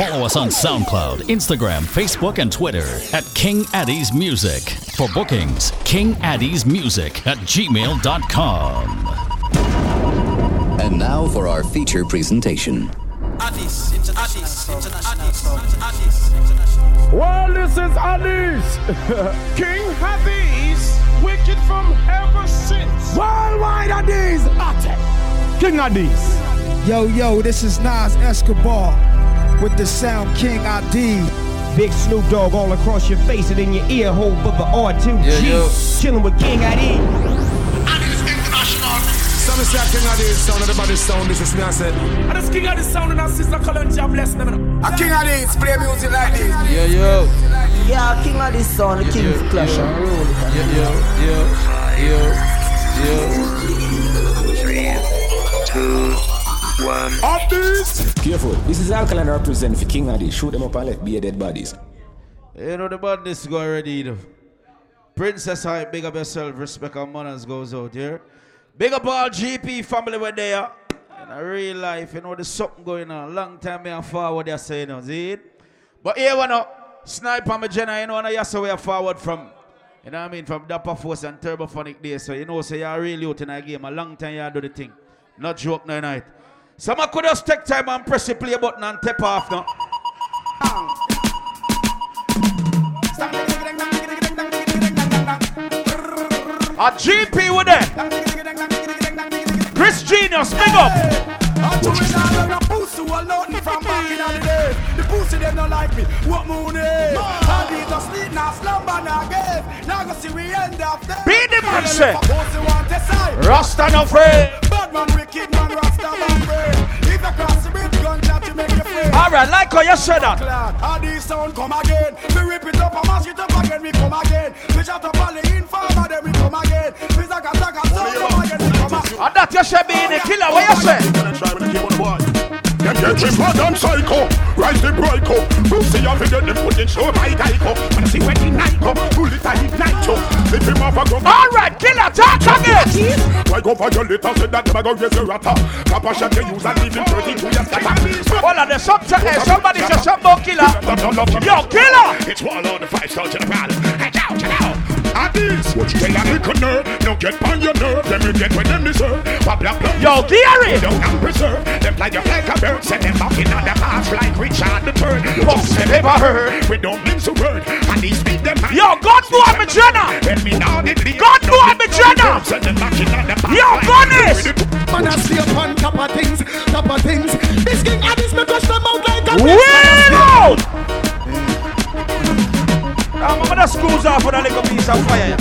Follow us on SoundCloud, Instagram, Facebook, and Twitter at King Addies Music. For bookings, King Addie's Music at gmail.com. And now for our feature presentation. Addis, Addis, International, Addis, Well, this is Addis. King Hadis, wicked from ever since. Worldwide Addis, Ate. King Addis. Yo, yo, this is Nas Escobar with the Sound King ID. Big Snoop Dogg all across your face and in your ear hole for the R2G. Yeah, yeah. Chilling with King ID. Some say King of this sound of the body sound, this is me I said. And this King Addis sound and our sister Colin Jam bless them. A King of this, play music like this. Yeah, yo. Yeah, king of this sound, the king Yeah, of clash yeah. and roll. Yeah, yo, yo, yo, yo. Addis. Careful, this is Alkaline represent for King of this. Shoot them up and let be a dead bodies. You know the badness go already, you know. Princess Hype, big up yourself, respect and manners goes out here. Big up all GP family were there. In a real life, you know, there's something going on. Long time me and forward they say, you know, see it? But here we know, Sniper Magena, you know, and yes, we are forward from, you know what I mean, from Dapper Force and Turbophonic days. So, you know, so you're really out in a game. A long time you do the thing. Not joke no night. Some could just take time and press the play button and tap off now. A GP with them. Chris Genius, big up. The pussy them not like me. What moon is? I need to sleep now, slumber now, give. Now go see we end up there. Be the man, say. Rasta no afraid. Bad man, wicked man, Rasta man, free. If you cross the bridge, gun chat make you free. All right, like how you said that. Clan, how this sound come again? We rip it up and mash it up again. We come again. We shut up all the informer, then we come again. We zaka zaka sound come again. We come again. And that you should be in the killer. What you say? Them get mad and psycho Rise the breako Pussy off again Them put in show by Geico Wanna see when he night go Bullet I ignite you Leave him off a go All right, killer, talk again. Why go for your little Said that never go raise a rata Papa shot you use and leave him 32 years later Hold on, there's some, eh, somebody say something about killer. Yo, killer. It's one on the five star general Hey, chow, chow Addis What you tell a little nerve No get on your nerve Them you get when them deserve But black blood Yo, Gary. Don't and preserve Them fly you like a bird Send them back in on the path Like Richard the Third Bust them ever heard We don't mince a word And these beat them Yo, God boy, me Jenna. When me now did leave God boy, me Jenna. Send them back in on the path Yo, like Gunness. Richard the Man, I stay up on top of things, top of things. This king Addis, me crush them out like a Wheel out. I'm gonna screws off with a little piece of fire.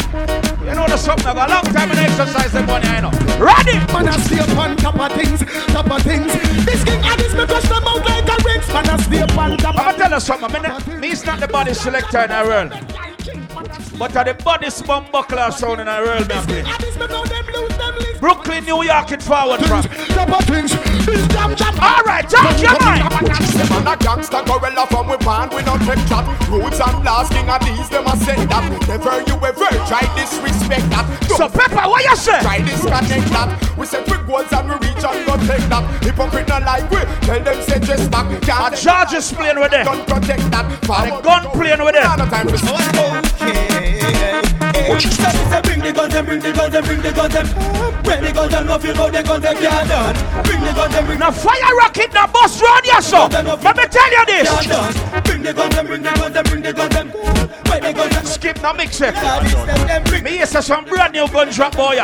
You know the something. I got a long time in exercise the money, I know. Ready? Man, I stay up on top of things, top of things. This king this me crush them out like a rings. Man, I stay up on top I'ma tell you something. Me, not- me is not the body selector in the world. But are the body spun buckler sound in the world, me. I play. Addis, me know them lose them list. Brooklyn, New York, it forward from. Top of things, this jam jam. All right, talk your mind. Them and a gangster gorilla from we born we not take chat Roots and last king of these them a say that Never you ever try disrespect that So, Pepper, what you say? Try disconnect that We set we goals and we reach and go take that Hypocrite not like we Tell them say just back A Can't George is playing with them. gun protect that And gun playing with them. No to Say bring the guns and bring the guns and bring the guns and When the guns and no feel how the guns and can't done Bring the guns and bring Now fire rocket now bust round here, so. Let me tell you this. done Bring the guns and bring the guns and bring the guns and When the guns and Skip now mix it. Them them bring Me is some brand new gun drop, boy.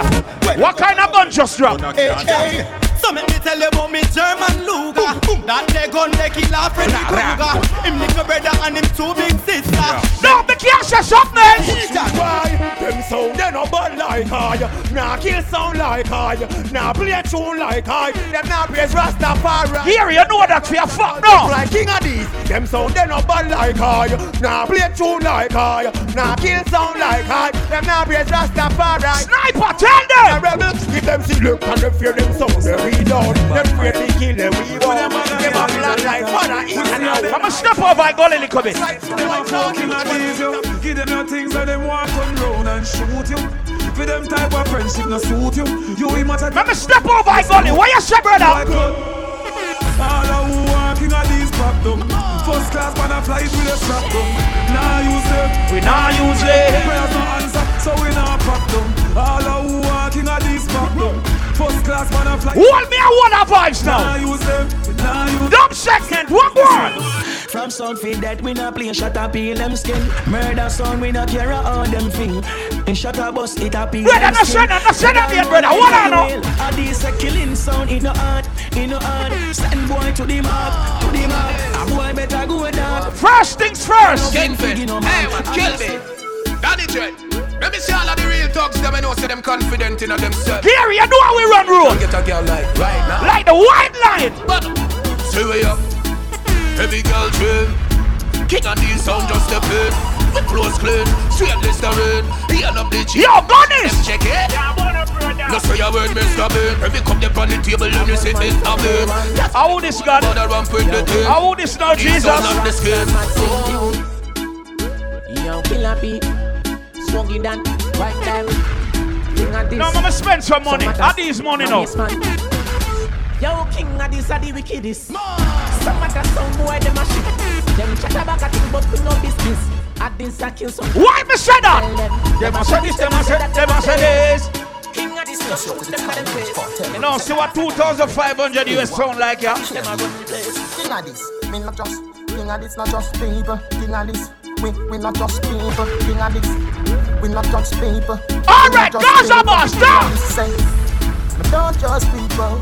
What kind of gun just drop? Hey, hey. So make me tell you about me German Luger That they gun they kill a Freddy Krueger Him little brother and him two big sister No, me can't say something. Why? Them sound they no bad like I Nah kill sound like I Nah play tune like I Them nah praise Rastafari Here, you know that we are fucked now. Like king of these, them sound they no bad like I. Nah play tune like I. Nah kill sound like I. Them nah praise Rastafari. Sniper, tell The them. rebels, give them see look and they fear them sound they read out. Them fear they kill them we want. Them a flat like father eat and out. I'm gonna step over and go a little bit. Talking of these, yo. Give them your things that them want turn round and shoot you. For them type of friendship no suit you. You him at a Let me step over and go. What you say, brother? All of who walking on these pop them. First class man a fly with a strap gun. Nah use them. We nah use them. Prayers no answer, so we nah pack them. All who walking at this pack them. First class man a fly. Hold me a water vibes now. Nah use them. Nah use Dumb second. One more. From sound feed that we not play shut up peel them skin. Murder sound we not care all them thing. In shut up bus it a peel Brother, no send that, no send that yet, brother. What I know? A this a killing sound in the heart, in the heart. Send boy to the mark, to the mark. A boy better go down. First things first. Kingfish. Hey man, kill me. Danny Dread. Let me see all of the real thugs them I know say them confident in themselves. Gary, you know how we run road. Get a girl like right now. Like the white line. But see we up. Heavy girl train. King and these sound just step in. We close clean. Straight Listerine. He and up the cheek. Yo, Gunnies. Check it. No say a word, Mr. Bean. Every cup they on the table and you say Mr. Bean. How this God? Mother ramp in the thing. How this now, These Jesus? sound on the skin. Yo, killer beat. Swoggy dan, right time. King of this. No, I'm gonna spend some money. How these money now? Yo, king of this are the wickedest. Some of the some boy them a shit. Them chat about a thing, but we no business. At this a kill some. Why me say that? Them a say this, them a say, them a say this. King of this, no shoot them at them face. You know, see what 2,500 US sound like, yeah? Them a run the place. King of this, me not just King of this, not just people. King of this, we we not just people. King of this, we not just people. All right, Gaza boss, stop. Say, don't just people.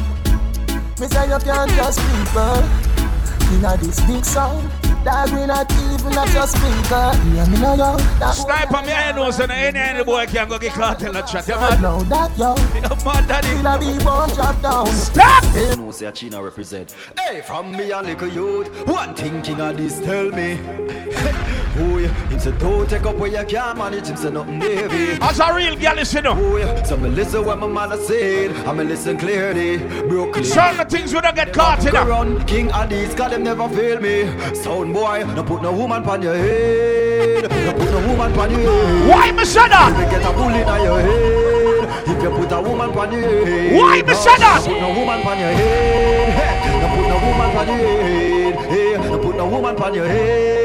Me say you can't just people. Of this big sound. Dog, we not even not just people. Yeah, me know yo. That Sniper me I know so any any boy can go get cartel and chat. You I mad? know that yo. You mad daddy? Kill a big one drop down. Stop! You know say China represent. Hey, from me a little youth, one thinking of this tell me. oh yeah, him say don't take up where you can't manage. Him say nothing baby. As a real girl, you know. Oh yeah, so me listen what my mother said. I me listen clearly. Brooklyn. Certain things we don't get caught in. Run, King Addies, cause them never fail me. Sound boy, no put no woman pon your head. No put no woman pon your head. Why me? If you get a bullet on your head, if you put a woman pon your head. Why that? No put no woman pon your head. No put no woman pon your head. No put no woman pon your head.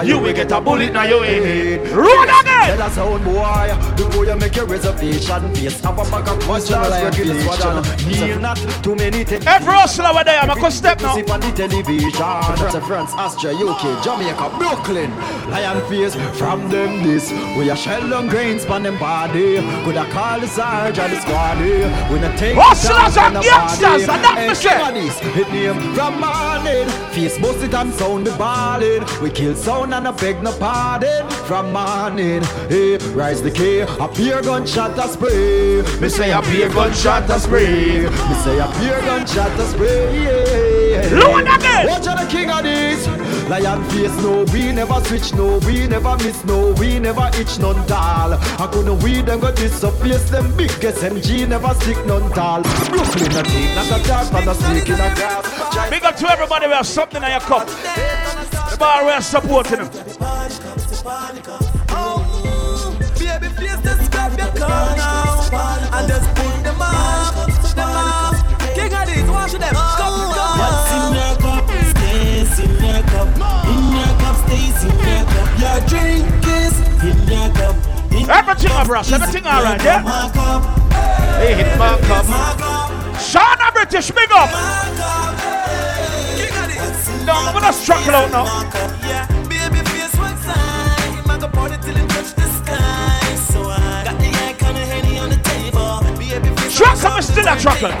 And You will get a bullet in your head. Roll again. Tell a sound boy, before you make your reservation, face have a bag of questions, regulation. Need not too many things. Every hustler there, I'm a step now. See on the television. That's a France, Austria, UK, Jamaica, Brooklyn. Lion face from them this. We a shell and grains on them body. Could I call the sarge or the squaddy? We not take Hustlers down and on the gangsters, body. and that Hey, me say. Johnny's Hit name from morning. Face busted and sound the ballad. We kill sound and I beg no pardon. From morning, hey, rise the K. A beer gunshot a spray. Me say a beer gunshot a spray. Me say a beer gunshot a spray. Yeah. Load again. Watch out the king of this. Lion face, no, we never switch, no, we never miss, no, we never itch none tall. I couldn't weed them got this up place, them big SMG never stick none tall. Brooklyn a take, not a dark, and a snake in a grass. Big up to everybody we have something in your cup. The bar we are supporting them. Baby, please just grab your car now and just put them off, them off. King of this, watch them. Come, come. What's in your cup? Stays in your cup. In your cup, stays in your cup. Your drink is in your cup. In Everything, my bros, everything all right, yeah? Hey, hit my cup. Shauna British, big up. No, I'm gonna struggle out now. Yeah, baby, face one time. I go party till it touch the sky. So I got the icon of Henny on the table. Baby, face Truck, I'm still a trucker.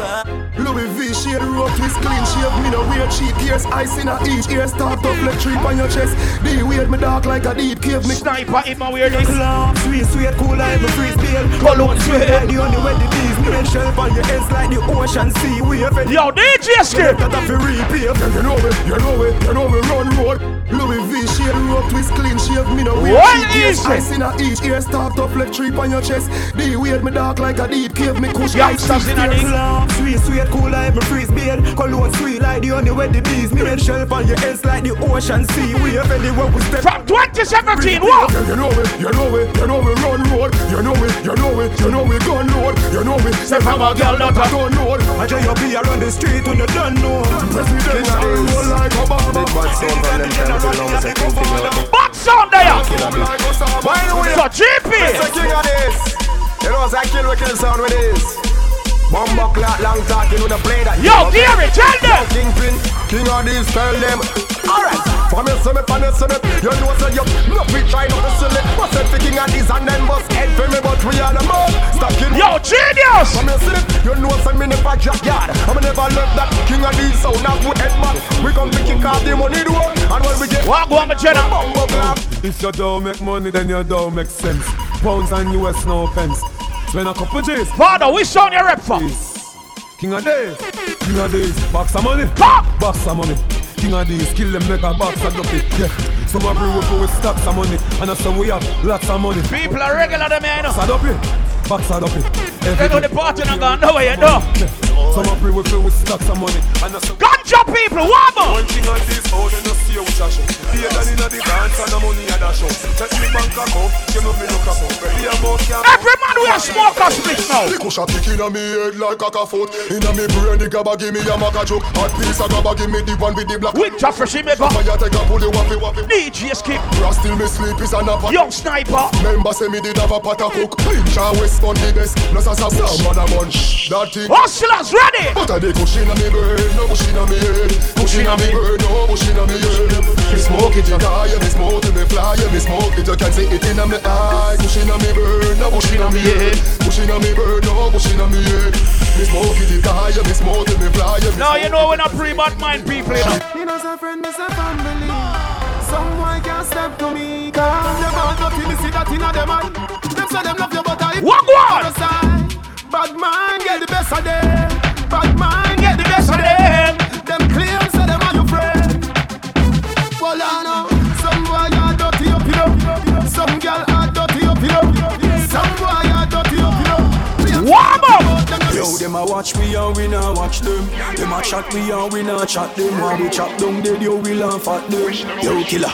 Louis shade rope twist clean shave Me no wear cheap ears Ice in a each ear Start up like tree on your chest Be weird me dark like a deep cave Me sniper in my weirdness Club sweet sweet cool like me free spill Cologne sweet. Like the only way the bees Me shelf on your heads like the ocean sea wave Yo, DJ Skip. That have to repay You know it, you know it, you know we run road Louis V shade rope twist clean shave Me no wear Well, cheap ears. Ice in a each ear start up like trip on your chest. The weird me dark like a deep cave. Me kush Youngsters in a stairs. Sweet, sweet, cool like me freeze beard. Cologne sweet like the honey where the bees made. Shelf on your heads like the ocean sea. We have anywhere we step. From 2017, what? You know it, you know it, you know we run road. You know it, you know it, you know we gun load. You know it. Say from a girl that I don't know. I tell you be around the street when you don't know. President roll like Obama. Big bad sound from them time till now is a king thing Back sound there. By the way, So GP. Mr. King of this. You know, it's a kill we kill sound with this. Bumbo clock, long talking with a play that. Yo, Gary, tell them. Kingpin, king of these, tell them. Alright, from your summit, from your summit, you know say you no we try not to sell it. But say the king of these and then bust head for me, but we are the man. Stop killing. Yo, genius. From your summit, you know say me never jack yard. I'm never left that king of these sound now with head man. We come to kick off the money do and when we get. What go on, my Jenna? Bumbo clock. If you don't make money, then you don't make sense. Pounds and US, no pence. Spend a couple G's. Father, which song you rap for? King of days, king of days, box of money, Pop! box of money. King of days, kill them make a box of ducky. Yeah, some we work with stacks of money, and that's how we have lots of money. People are regular, them, you know. Box ducky, box of ducky. They know the party not gone nowhere, you know. Some of we work with stacks of money, and Ganja people, what more? One thing on this how they no see how we a show. Pay than inna the dance and the money a dash out. Check me bank account, give me me look account. Ready about can. Every man we a smoke a split now. The kush a kick inna me head like a foot. Inna me brain, the gabba give me a maca joke. Hot piece of gabba give me the one with the black. With Jaffa Shimega, Fire take a pull the waffy waffy. DJ Skip, Brass till me sleep is an apple. Young Sniper, Member say me did have a pot of cook. Clean shower West on the best. Plus as a some other munch. That thing. Hustlers ready. But I dey push inna me brain, no push inna me head. Push inna me brain, no push inna me head. Me smoke it, you die, me smoke it, me fly, me smoke it, you can see it inna me eye. Push inna me brain, no push inna me head. Push inna me brain, no push inna me head. Me smoke it, you die, me smoke it, me fly, me Now you know we're not pre-bad mind people, you know. Me no say friend, me say family. Someone can step to me. Cause them all nothing, me see that inna them eye. Them say them love you, but I. What go on? Other side. Bad man get the best of them. Bad man get the best of them. Them claim say them are your friend. Well, I know some boy are dirty up, you know. Some girl are dirty up, you know. Some boy are dirty up, you know. Warm up. Yo, them a watch me and we not watch them. Them a chat me and we not chat them. When we chop down dead, yo, we laugh at them. Yo, killer.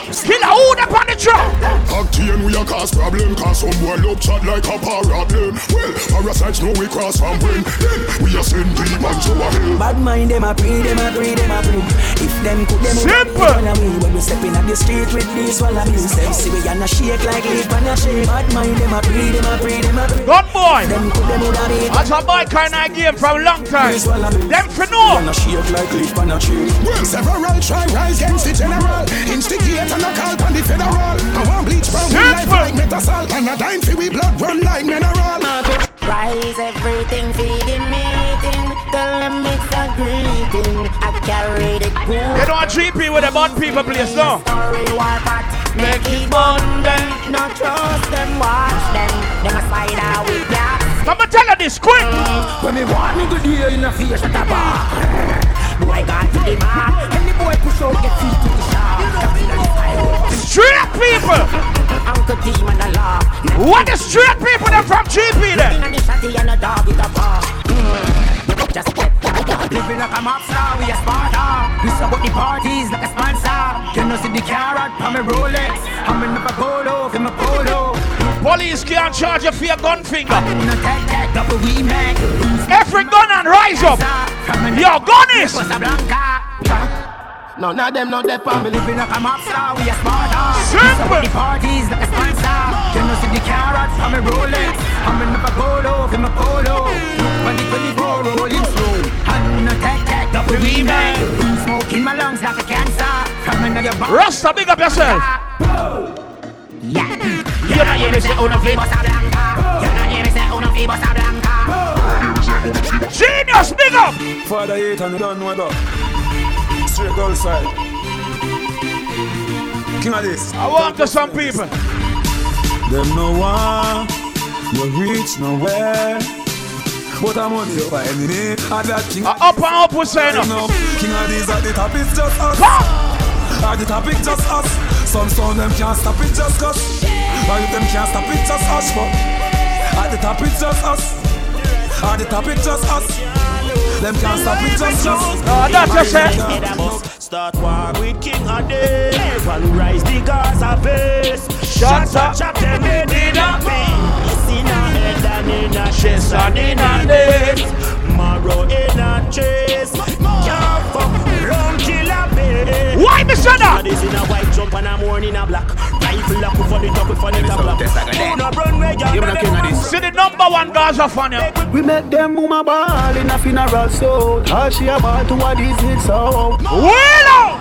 Killer who the on the truck? Octane we a cause problem Cause some boy love chat like a problem Well, parasites know we cross from when Then we a send demons to a hell Bad mind them a pre, them a pre, them a pre. If them could them Simple. Follow me when we stepping at the street with these wallabies. Them see we gonna shake like leaf on a shake. Bad mind them a pre, them a pre, them a pre. Gun boy. Them could them woulda be. That's a boy kind of game from a long time. Them for know. Gonna shake like leaf on a tree. Well, several try rise against the general Instigate and a call on the federal I want bleach brown we life like metasol And a dime for we blood run like mineral Rise everything feeding meeting. Tell them it's a greeting. I carry the cool. You know a GP with the bad people place now. Story war pot. Make it bun them. Not trust them, watch them. Them a side out with gas. I'ma tell you this quick. When me want me good day in a face at a bar. Boy gone to the mark. Any boy push out get feet to the shark. Straight people. Uncle Demon a law. What the straight people them from GP then? Just get Living like a mob star, we a Sparta. We support the parties like a sponsor. You know see the carrot from me Rolex. I'm in the polo, in my polo. Police can't charge you for your gun finger. No tag tag, double we man. Every gun and rise up. Your gun is. Ah. None of them know that we living like a mob star, we a Sparta. Ah. Simple. The parties like a sponsor. You know see the carrot from me Rolex. I'm in the polo, in my polo. When the 24 rolling slow. And no tag tag, double we man. Smoke in my lungs like a cancer. From another bar. Rasta, big up yourself. Yeah. You know you say uno famous a blanca. You know you say oh, famous blanca. Genius, big up. Father eight and don't know that. Straight girl side. King of this. I want to some people. Them no one, you reach nowhere. But I'm on your enemy. And that king. Up and up, no. King of these at the top is just us. At the topic just us. Some sound them can't stop it just cause. And if them can't stop it just us for. At the top it's just us. At the top it's just us. Them can't stop it just us. Ah, no, that's just it. Start war with King Ade. One rise the Gaza base. Shots Shots up. up, chop them head in a piece. In a head and in a chest and in a neck. Marrow in a chest. Why me say that? This in a white jump and a morning a black. Rifle up for the top for the top block. Who no run where you See the number one Gaza fan here. We make them woman ball in a funeral so How she about to what is it so Willow!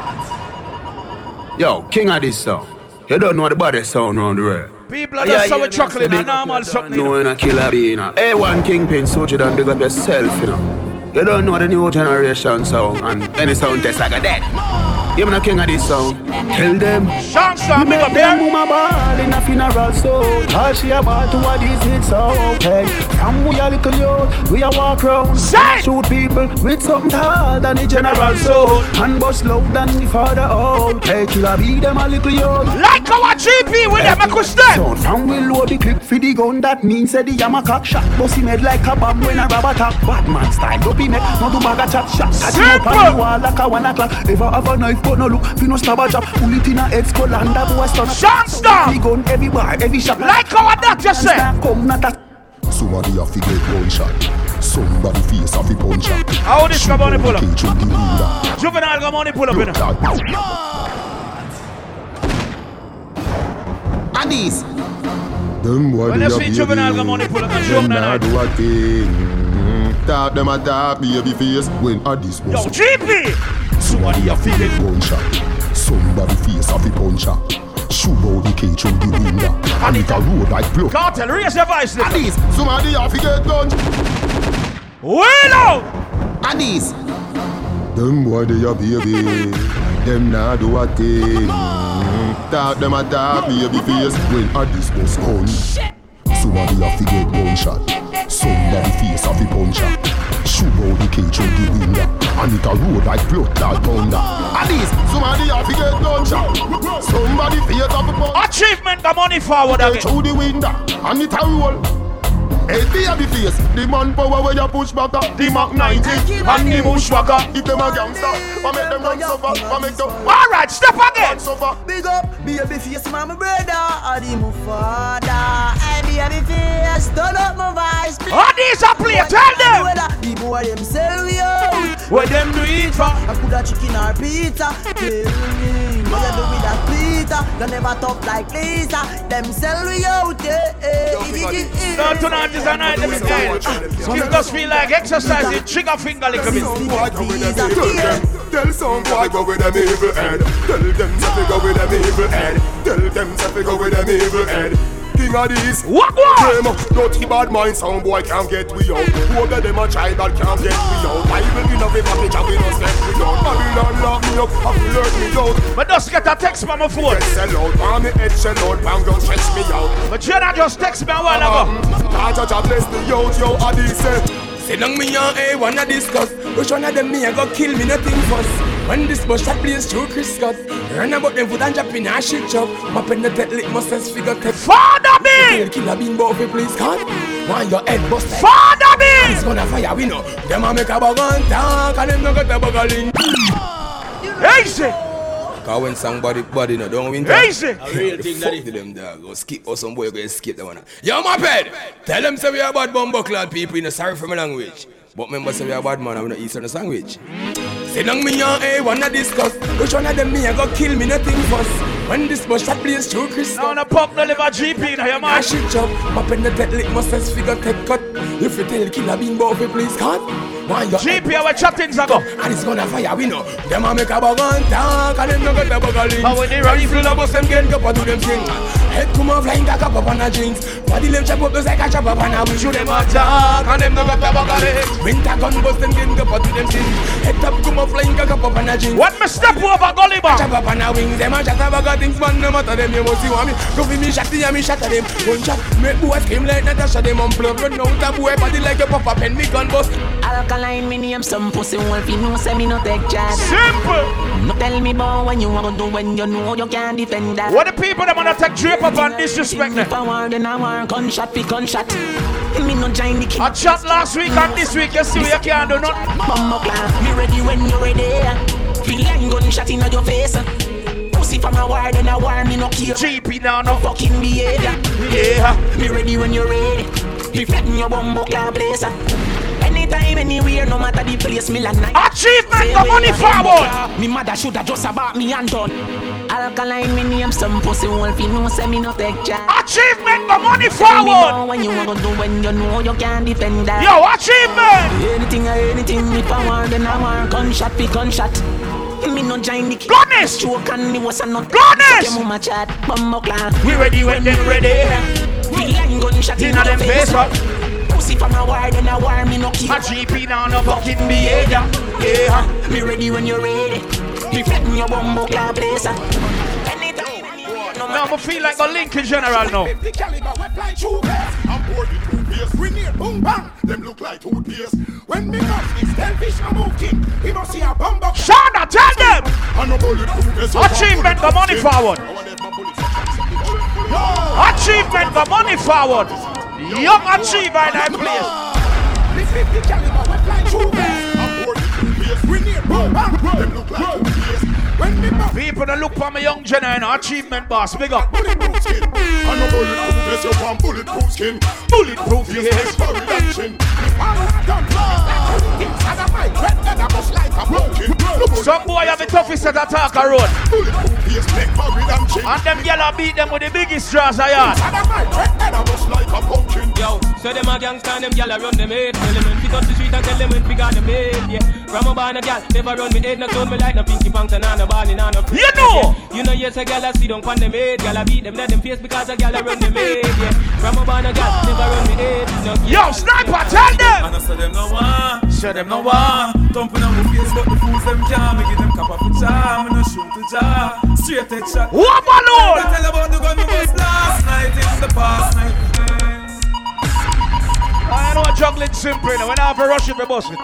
Yo, king of this song You don't know the body sound round the world People are just so chuckling and normal something. No, in a killer bee, you know Hey, one kingpin, so you don't big up yourself, you know You don't know the new generation sound And any sound test like a that you me the king of this song. Tell them. Sean Star, make up them woman ball in a funeral so How she about to what is it so Hey, from we a little youth, we a walk round. Shoot people with something hard than the general so And bust loud than the father out Hey, killer be them a little youth Like our GP with them, I could stand. So from we load the clip for the gun That means that the yama cock shot. Bust him head like a bomb when a rubber tap Batman style, don't be make, no do bag a chat shot. Catch him up on the wall like a one o'clock. Ever have a knife but no look, fi no stab a job Pull it in a head skull and that boy stun Sean Star. The gun every bar, every shot Like our doctor said. Come not a Somebody have to get one shot. Somebody face have to punch shot. How this come on the pull up? Cage with the window. Juvenile come on the pull up in And this. Them boy When they you a see Juvenile come on the pull up and show Them them not that do a thing. Talk them a talk baby face when a this Yo, was. GP! Somebody to get one shot. Somebody face have to punch shot. Shoot out the cage through the window. And it a road like blood. Cartel, raise your voice. And this. Somebody have to get gun. Willow! And this. Them boy they a baby. Them not do a thing. Talk them a talk baby face when a this was gun. Somebody have to get one shot. Somebody face have to punch shot. Shoot out the cage through the window. And it a road like blood like thunder. And this. Somebody have to get shot. Somebody face have to punch. Achievement, the money forward again. through the window. And it a roll. Hey, baby face, the man power where you push back up, the Mac 90 and the bushwhacker. If them a gangster, I make them run suffer, I make them. All right, step again. Big up, baby face, my brother, I the my father. I baby face, turn up my voice. All these are play, tell them. The boy them sell out. What them do it for? I coulda chicken or pizza. Tell me, what you do with that pizza? You never talk like Lisa. Them sell we out, yeah. yeah. No, tonight is a night, let me tell you. It just feel like exercising trigger finger little bit. Boy, go with them. Tell some boy go with them evil head. Tell them to go with them evil head. Tell them to go with them evil head. King of these. What what? Them dirty bad mind sound boy can't get we out. Who of them a try that can't get we out. Bible in a paper picture we no step we out. Babylon lock me up, have to learn me out. But just get a text from my phone. Get sell out, palm me head shell out, palm gun stretch me out. But you not just text me a while ago. Um, God judge bless the youth, yo, Adi say. Sit down me and A wanna discuss Which one of them me a go kill me nothing fuss When this bus shot plays through Chris Scott Run about them foot and drop in a shit chop Mop in the dead lick muscles figure take Father me! Kill a bean bow fi please God Want your head bust? Father me! It's gonna fire we know. Them a make a bug and talk And them no got a bug a link. Easy! Cause when somebody body no don't win Easy. A real thing that to them dog. Go skip or some boy go escape that one. Yo my pet! Tell them say we are bad bumbo clad people You know sorry for my language. But remember say we are bad man and we not eat on the sandwich Sit down me and A eh, wanna discuss. Which one of them me a go kill me nothing fuss. When this bus shot plays through Chris on a pop no live a GP now, I man. shit chop Mop in the dead lick muscles figure take cut. If you tell killer bean fi please cut Want your GP our chattings ago. and it's gonna fire we know. Them a make a bug and talk And them no got a bug a link But when they run- Rifle a bust them get up and do them thing. Head come on flying like a pop on a jeans. Body them chop up just like a chop up on a wish them a talk And them no got a bug a link Winter gun bust them get up and do them thing. Head up come on flying like a pop on a jeans. What me step over gully bar? Chop up on a wings Them a chat about a things man no matter them You must see want me. Go for me shot and me shot at them. One shot make boy scream like Natasha Them unplug run out a boy body like a pop up And me gun bust. I Alkaline, me name some pussy wolf, you know, say me no take charge. Simple. No tell me about when you want to do when you know you can't defend that. What the people that wanna take drape up and disrespect them? If I war, then I war, gunshot be gunshot. Me no join the I chat last week and this week, you see you can't do nothing. Clan, me ready when you ready. Feel like gunshot in your face. Pussy from a war, then I war, me no care. GP now, no fucking behavior. Yeah. Me ready when you're ready. Be flatten your bumbo clan place. Anytime, anywhere, no matter the place, me Achievement, the money forward. Me mother shoulda just about me and done. Alkaline, me name some pussy wolf, you know, say me no take charge. Achievement, the money me forward. when you want to do when you know you can't defend that. Yo, achievement. Anything or anything, if I want, then I want gunshot, be gunshot. Me no join the Goodness! Choke and me was a nut. Your mama chat, bumbo clan. We ready when them ready. We like gunshot in Inna them face, face. Up. Pussy from a war, then I war, me no care. A GP now, no fucking behavior. Yeah. Me ready when you're ready. Me flatten your bumbo clan place. Now I feel like a Lincoln General now. The caliber wet two bears. I'm bored with toothpaste. Grenade, boom, bang. Them look like toothpaste. When me come, it's fish a move king. We must see a bomb box. Shonda, tell them. And no bulletproof vest. Achievement, the money forward. Achievement, the money forward. Young achiever in that place. Me 50 caliber wet like two. I'm bored with toothpaste. Grenade, boom, bang. Them look like toothpaste. When People that look for my young in achievement boss, big up. bulletproof skin. Bulletproof vest. You want bulletproof skin. Bulletproof, Yes, yes. For reduction. Done. Inside of my red head, I bust like a broken. Some boy have the toughest set attack a road. Bulletproof yes, neck, buried and chin. And them yellow beat them with the biggest straws I had. Inside of my red head, I bust like a pumpkin. Yo, so them a gangsta and them gyal a run them head. Tell them when fi touch the street and tell them when fi got them head. Yeah, from a born a gyal, never run me head, no tone me like no pinky pants and no ball in no. You know. You know yes a gyal a sit down pon them head, gyal a beat them let them face because a gyal a run them head. Yeah, from a born a gyal, never run me head. No, Yo, sniper, tell them. And I say them no one, show them no one. Thumping on my face, but the fools them can't. Me give them cap off the jar, me no shoot the jar. Straight head shot. What balloon? Tell about the gun we bust last night in the past night. I know juggling simple, you know. When I have a rush if you bust it.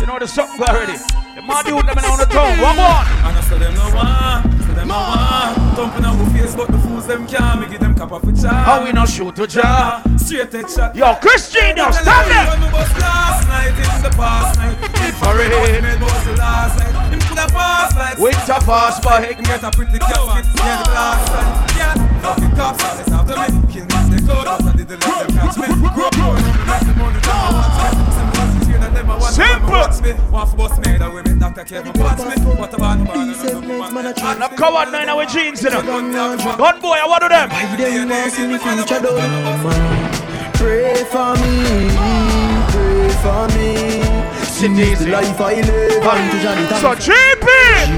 You know the something already. The man do them on the tongue. One one. And I say them no one, them no one. Thumping on my face, but the fools them can't. Me give them cap off the jar. How we not shoot to jar? Straight head shot. Yo, Tell stand the there. gun we bust last night in the past night. If I Hurry. remember, it was the last night. Him coulda passed like Winter fast bike. He get a pretty yeah, the last time. Yeah, fucking cops, it's after me. Kill me, they code, but I didn't let them catch me. Grow up, grow up, make the money, them a watch me. Some ones is here, and them a watch me, them a watch me. One for bust me, that women, Dr. Kevin, watch me. What about the man, And the coward nine with jeans, you know. Gun boy, I want to them. Them want see me future done. Pray for me, pray for me. Seize the life I live and to Johnny So cheap it.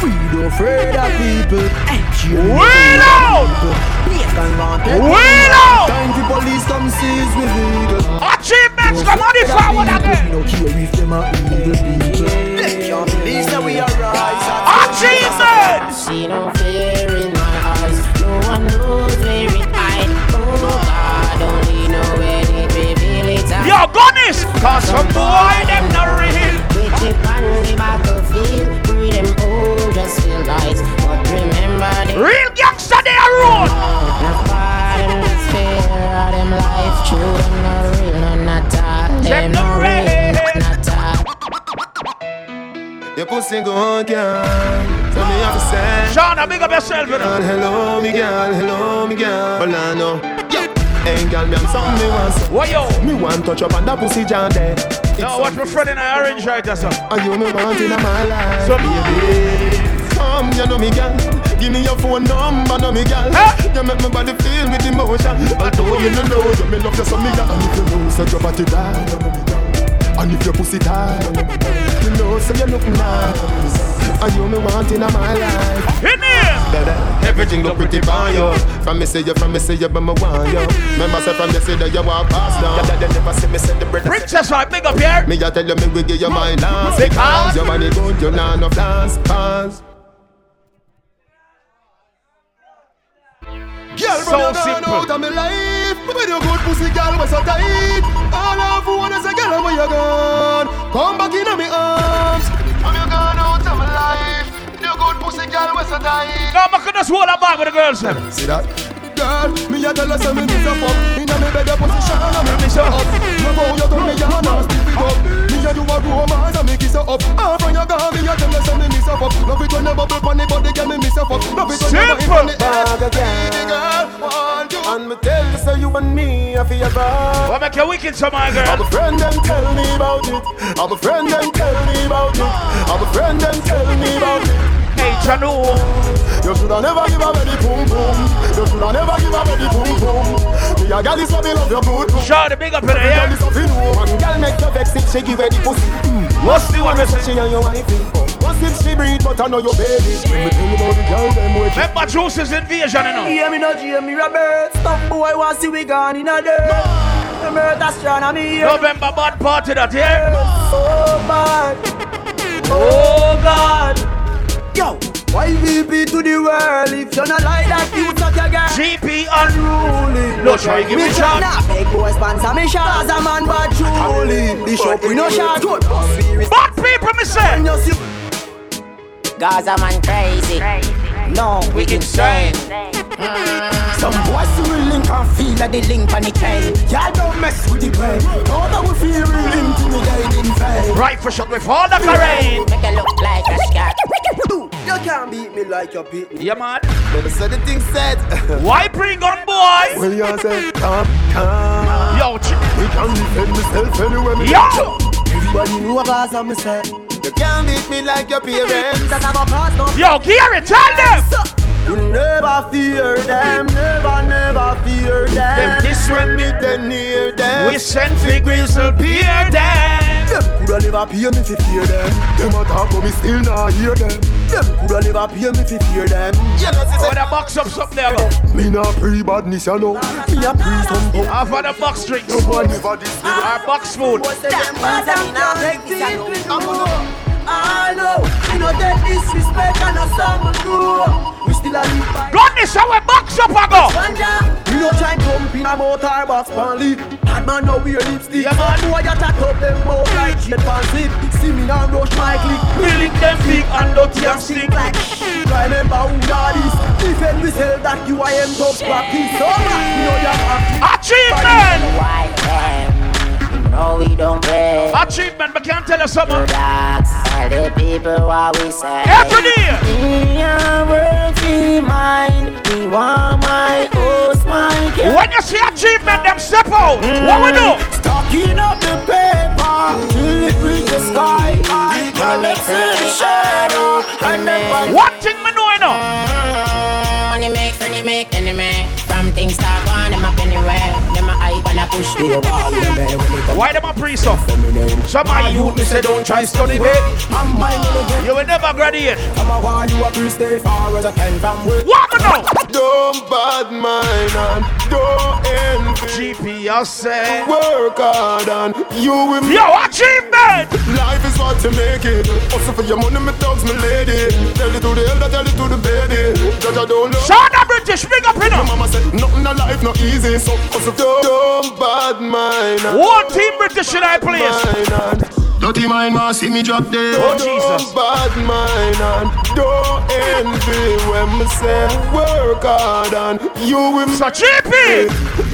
We don't afraid of people. Cheer me. Wheel out. Wheel out. Time for police come seize we legal. Achievements, come on, the forward again. We don't care if them are evil people. They can't believe that we are rise. Achievements. See no fear in my eyes. No one knows where it hide. Oh God, only know when it reveal it. Yo, Gunnis. Cause some boy, them not real. Which it on the battlefield. Free them all just feel lies. But remember the Real gangster, they are road. them just fear of them life. True, them not real, none at all. Them not not real. real, all. Your pussy go on, girl. So me have to say. Sean, big up yourself, you know. Hello, me girl. Hello, me girl. Bolano. Hey, girl, me have something me want. What yo? Me want touch up on that pussy jam there. No, watch my friend in the orange right there, sir. Are you me want in my life? So- baby. Come, you know me, girl. Give me your phone number, know me, girl. You make my body feel with emotion. Although you don't know, you me love you so me, girl. And if you know, so your body die, you know me, girl. And if your pussy tight, you know, so you look nice. And you me want in my life. In here. Baby, everything look pretty by you. From me say you, from me say you, but me want you. Remember say from me say that you walk past now. Yeah, they never see me say the bread. Princess, right, big up here. Me a tell you me we give you my dance Because- because your money good, you nah no dance cause. Girl, So from your simple. out of me life. With your good pussy, girl, was so tight. All I want is a girl where you gone. Come back in my arms. Pussy girl, what's a die? Now, I can just hold a bag with the girls, then. See that? Girl, me a tell her say me miss a fuck Inna me bed a position and me miss her up You bow you turn me on and stiff up Me a do a romance and me kiss her up Half on your gone, me a tell her say me miss a fuck Love it when you bubble pon the body, girl me miss a fuck Love it when you bubble pon the eh, Bag. Baby girl, want you And me tell you say you and me a fi a vibe. What make you wicked, so my girl? I'm a friend them tell me about it. I'm a friend them tell me about it. I'm a friend them tell me about it. Hey, Chanu. You shoulda never give a ready boom boom. You shoulda never give a ready boom boom. Me a gal is what me love your good. Shout the big up in the Gal air. is what you know. One gal make you vex if she give you the pussy. Hmm. What's the one say she and your wife? What's if she breathe but I know your baby? When me tell you about the gal them way. Remember Juice's invasion, you know? Hear me no Jamie Roberts. Stop boy i want see we gone in a dirt. The murder astronomy. November bad party that, yeah? Oh bad. Yo. Why VP to the world if you're not like that you suck your girl. GP unruly. No try give me shot Nah big boy sponsor me shot As a man but truly The shop we no shot Good. Bad people me say. Gaza man crazy. No, we insane. Mm. Some boys who link and feel like they link on the chain Y'all don't mess with the brain Know that we feel real intimidating vain Right for shot with all the terrain Make it look like a scat. You can't beat me like your beat me Yeah, man. Better say the thing said. Why bring on boy? Well, you say, come, come. Yo, ch- We can defend myself anywhere me Yo! Everybody know about some say You can't beat me like your parents. That I'm a cause no Yo, Gary, tell them! You never fear them, never, never fear them. Them this when me then near them. We send big whistle peer them. Them coulda never pay me fi fear them. Them a talk but me still not hear them. Them coulda never pay me fi fear them. You know see Oh, the box up something there. Me not pre badness, you know. Me a pre some pump. Half of the box drinks. No one never this me. Our box food. I know, you know that disrespect and a summer do. We still a live by Goodness, how we box up, I go. We no try jump in a motor box panly. Bad man know we lipstick. Yeah, man, boy, you tack up them mouth like shit fancy. See me now rush my click. We link them big and dirty and stink. like Try remember who that is. Defend we sell that you I am top practice. So much, you know you're happy. Achievement! No, we don't play. Achievement, but can't tell you something. Relax. All the people what we say. Every day. Me a world free mind. Me want my host, my. When you see achievement, them step out. What we do? Mm. Stocking up the paper hype and a push to the wall. Why them a priest up? Some of you me say don't try study babe. I'm minding. You will never graduate. I'm a why you a priest stay far as I can from with. What me know? Don't bad mind and don't envy. GP, you say. Work hard and you will Yo, achievement! Life is what you make it. Also for your money, me thugs, me lady. Tell it to the elder, tell it to the baby. Judge, I don't know. Shout out British, big up in them. mama said nothing in life not easy. So also don't, don't bad mind. One team British in I place. Mind and Dirty mind man see me drop dead. Oh, Jesus. Don't bad mind and don't envy when me say work hard and you will. So GP!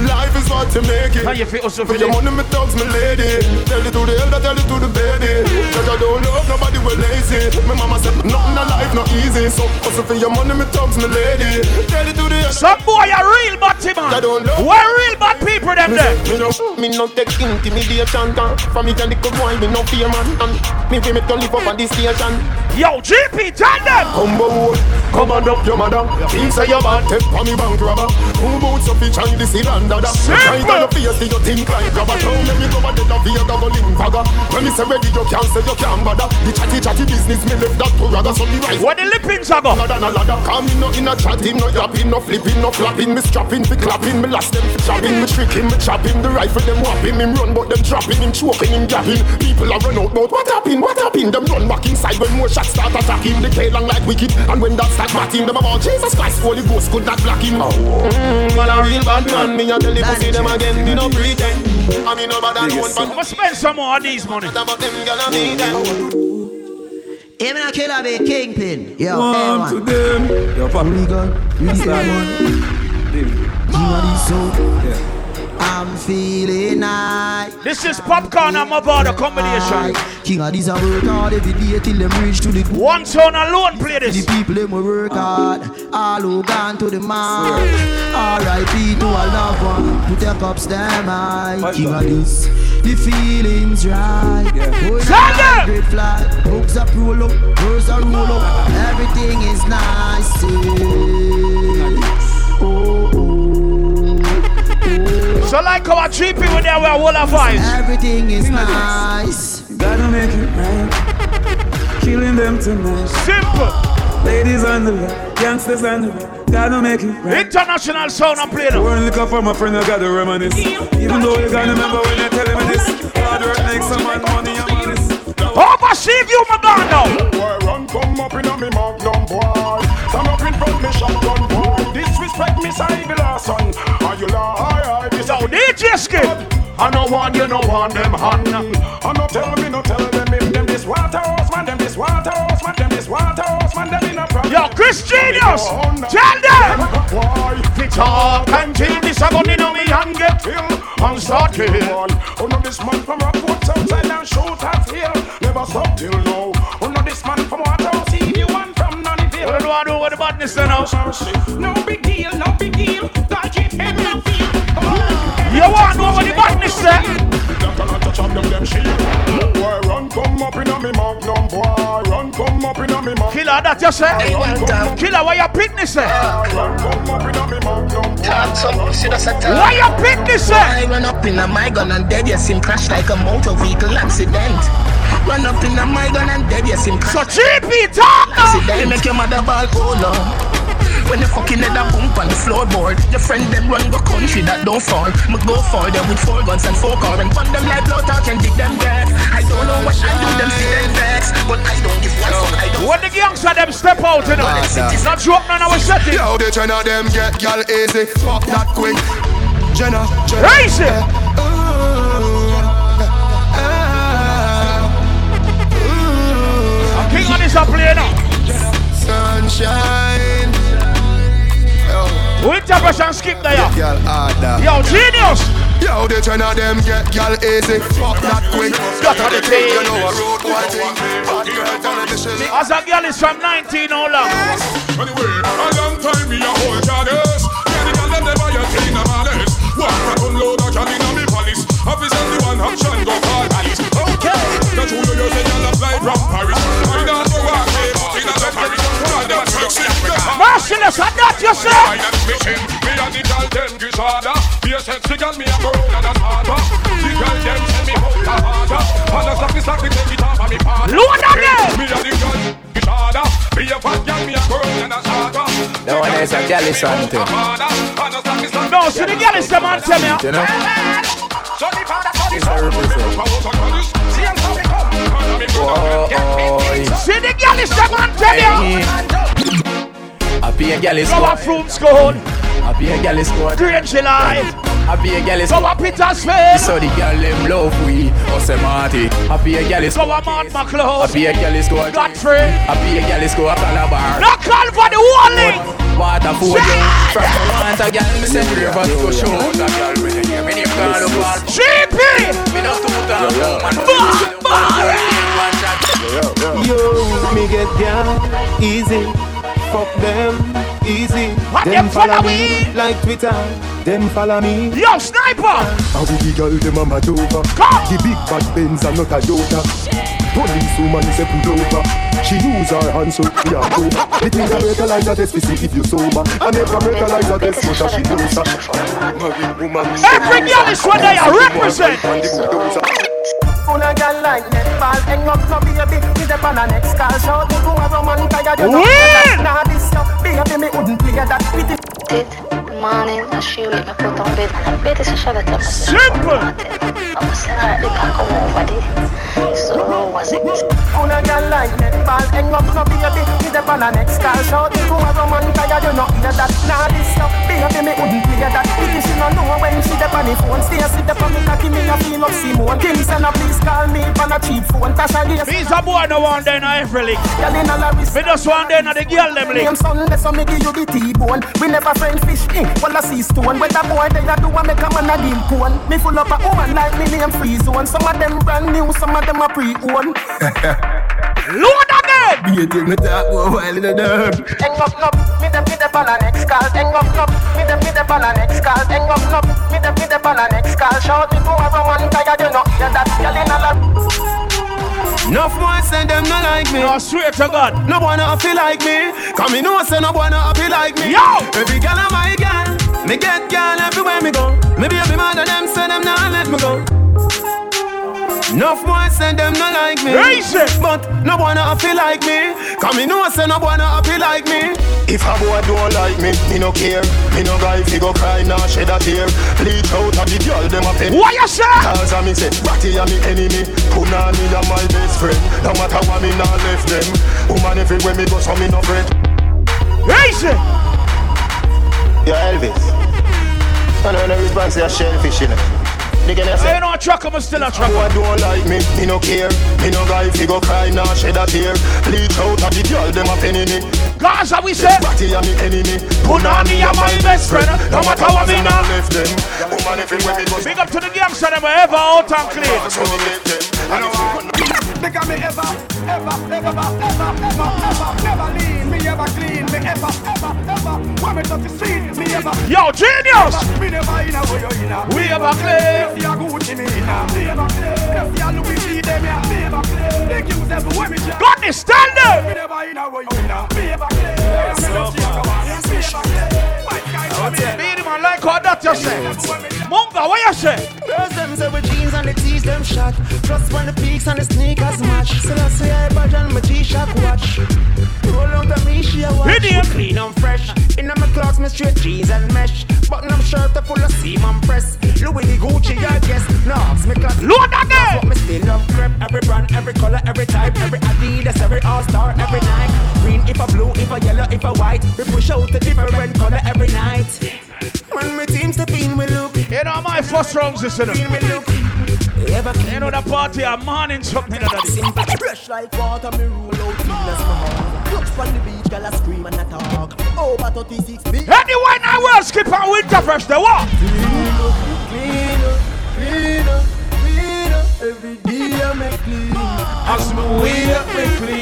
Life is what you make it. How you feel also For for your money, me thugs, me lady. Tell it to the elder, tell it to the baby. Cause I don't love nobody, we lazy. My mama said, nothing in life not easy. So, also for your money, me thugs, me lady. Tell it to the elder. Some boy are real bad team, I man. don't know. Where real bad people them Me, there? say, me no, me no take intimidation. can. From me and the good boy, me no fear man. And me we me to live up on this station. Yo, GP, tell them. Combo, come on up your mother. Things say your bad, take for me bank robber. Who boots up each and this is under. Try to your face, do you think like grabber? Don't let me go and dead of your go link bagger. When me say ready, you can't say you can't bother. The chatty chatty business, me left that to rather. So the right What the lippings are go? ladder ladder. Come in no in a chat, him no yapping, no flipping, no flapping. Me strapping, fi clapping, me last them jabbing, me tricking, me chopping. The rifle them whopping, him run but them dropping, him choking, him gapping. People are run out, but what happen? What happen? Them run back inside when more shots start attacking. They play long like wicked, and when that start batting, them about Jesus Christ, Holy Ghost could not block him. Oh, mm, man, a real bad man, me a tell you see them again, me no pretend. I mean no bad one, but I'm gonna spend some more of these money. About them gonna be them. Even a killer be kingpin. Yo, One to them. Yo, pop. Hooligan, you That's that so. I'm feeling nice. This is Popcaan I'm and Mavado combination. King of these a work hard every day till them reach to the One sound alone play this. The people them will work hard, all who gone to the mark. R.I.P. to a loved one, put your cups down high. King of this, the feelings right. Oh, Send great fly, books are roll up, birds are roll up. Everything is nice. yeah. So like our three people there were all of vibes. Everything is nice. Gotta make it right. Killing them tonight. Simple. Ladies on the left, gangsters on the right. Gotta make it right. International sound I'm playing. One liquor for my friend, I gotta reminisce. Even though you gotta remember when you're telling me this. Hard work makes some man money, I'm honest. Oversee you, my man, now. Boy, run, come up in a me magnum, boy. Stand up in front me shotgun, boy. Disrespect me, say the last son. Are you lie? This Yo, DJ Skip. I no want you, no want them hand. I no tell me, no tell them if them this Waterhouse man, them this Waterhouse man, them this Waterhouse man, them in a problem. Yo, Chris Genius, tell them. Fi talk and till this a gun inna me hand get filled and start kill. Oh no, this man from Rockwood Southside and shoot at hill. Never stop till now. Oh no, this man from Waterhouse, he the one from What do I do with the badness now? No big deal, no big deal. Dodge it the field. You want to know what the badness say? Eh? Boy, run come up in a me magnum, boy. Run come up in a me magnum. Killer, that you say? Killer, why you pick this say? Run come up in a me magnum. Why you pick this say? I run up in a my gun and dead, yes, him crash like a motor vehicle accident. Run up in a my gun and dead, yes, him crash. So GP talk now. Accident make your mother ball hold on. When the fucking head a bump on the floorboard Your friend them run the country that don't fall Me go for them with four guns and four car And put them like blood talk and dig them dead I don't know what I do, them see them vex But I don't give one fuck, I don't When the youngster them step out, you know, not joke none of our setting. Yo, the Jenna them get gal easy, fuck that quick. Jenna, Jenna. Raise it. I'm king on this up play now. Sunshine. Wynterfresh and skip there. Get gal harder. Yo, genius. Yo, the Jenna them get gal easy, fuck that quick. Got the thing, you know a road boy thing. Bad girl telling the shit. As a girl is from 19, how long? Anyway, a long time me a hold goddess. Yeah, the girl them never yet clean a malice. Walk a unload a gal inna me palace. Officer the one action go call police. Okay, the true you say gal apply from Paris. I not go walk me, but inna the Paris. Merciless, I not you say. I am mission. Me a the gal them gishada. Be a sexy gal me a go and a harder. The gal them send me out a harder. And a slacky slacky take it off of me partner. Load again. Me a the gal gishada. Be a fat gal me a go and a harder. That one is a galley song too. No, see the girl is the man tell me. You know? It's a represent. See the girl is the man tell you. I be a galley Flower squad. fruit scored. I be a galley squad. Green July. I be a galley Go squad. up Peter's face. So the girl them love we. Us a Marty. I be a galley Go squad. up Mount I McLeod. be a galley squad. Godfrey. I be a galley squad. Calabar. No call for the warning. Water for you. From the want a gal, me send river to show. A gal when you hear me name call up all. GP. Me no two time woman. Yo, me get gal easy. Fuck them easy. What them follow follow me me? like Twitter. Them follow me. Yo, sniper. How the girl them a mad over. The big bad Benz and not a Toyota. Police woman say pull over. She use her hands so we are over. The thing that breathalyzer test to see if you sober. And never breathalyzer test but she knows her. Married woman. Every girl is what they are represent. And the bulldozer. Full of gal like netball Hang up no baby Me dep on a next call Shout to a woman tired you know Win! Nah this up Baby me wouldn't play that Pity morning, I shoe it, I put on bed. Bed is a shabbat. Simple. I'm saying that they can come over there. So was it? On a girl like netball, hang up no baby. Me the on a next call, shout it to a woman tired, you know hear that. Nah, this stuff, baby, me wouldn't play that. If she no know when she the on the phone, stay sit the on me cocky, me a feel up Simone. Kingston, a please call me on a cheap phone. Tasha Gaze. Me's a boy no one day in every league. Girl in a Larry. Me just one day in the girl them league. Name Sunday, so me give you the T-bone. We never friend fish in, well I see stone. Where the boy they a do a make a man a deal cone. Me full up a woman like me name free zone. Some of them brand new, some of them a pre-owned. Load! Be a thing me talk a while in the dirt. Hang up, up, me them me them on a next call. Hang up, up, me them me them on a next call. Hang up, up, me them me them on a next call. Shout it to a woman tired, you know hear that girl in a lap. Enough boys say them not like me. No, swear to God. No boy not feel like me. Come me know say no boy not happy like me. Yo! Every girl a my girl. Me get girl everywhere me go. Me baby mother them say them not let me go. Enough boys say them not like me. Raise it. But no boy not feel like me. Come me know say no boy not happy like me. If a boy don't like me, me no care. Me no guy fi go cry nah shed a tear. Bleach out of the girl them a pen. What you say? Cause a me say, Ratty a me enemy. Punani a my best friend. No matter what me nah left them. Woman everywhere me go so me no fret. Raise it. Yo Elvis. I know no response to a shellfish in it. They gonna I say, ain't no truck, I'm still a truck. I don't like me, me no care. Me no guy fi go cry nah shed a tear. Bleach out of the girl them a penny me. Gaza we say. Ratty a me enemy. Punani a my best friend. No matter what me nah. left them. Woman everywhere me go. Big up to the gangster them ever out and clean. Me them. Because me ever, ever, ever, ever, ever, ever, never lean. Me ever clean. Me ever, ever, ever. When me touch the street, me ever. Yo, genius! Me never in a way in a. We ever clean. If you Gucci me in a. Me ever clean. If you Louis V them ya. Me ever clean. They use everywhere me jam. Got this standard! Me never in a way in a. Me ever clean. Me no Chicago. Me ever clean. White guy come here. Be the man like how that you say. Munga, what you say? Girls them say with jeans and the tees them shot. Plus when the peaks and the sneakers match. So that's why I bought on my G-Shock watch. Roll out the me she a watch. Clean and fresh. In my clothes me straight jeans and mesh. Button up shirt full of seam and press. Louis the Gucci I guess. Knobs me class. Load again. But me still love crepe. Every brand, every color, every type, every Adidas, every All Star, every Nike. Green if a blue, if a yellow, if a white. We push out the different color every night. When my team step in, we look. You know my first rounds is in We look. Ever You know the party a morning something like that. Simple, fresh like water, me roll out heart. Touch on the beach, girl, I scream and I talk. Oh, Over 36 feet. Anyway, now we'll skip on Wynterfresh. The what? Clean up, clean up, clean up. Every day I make clean. As my way up, me clean.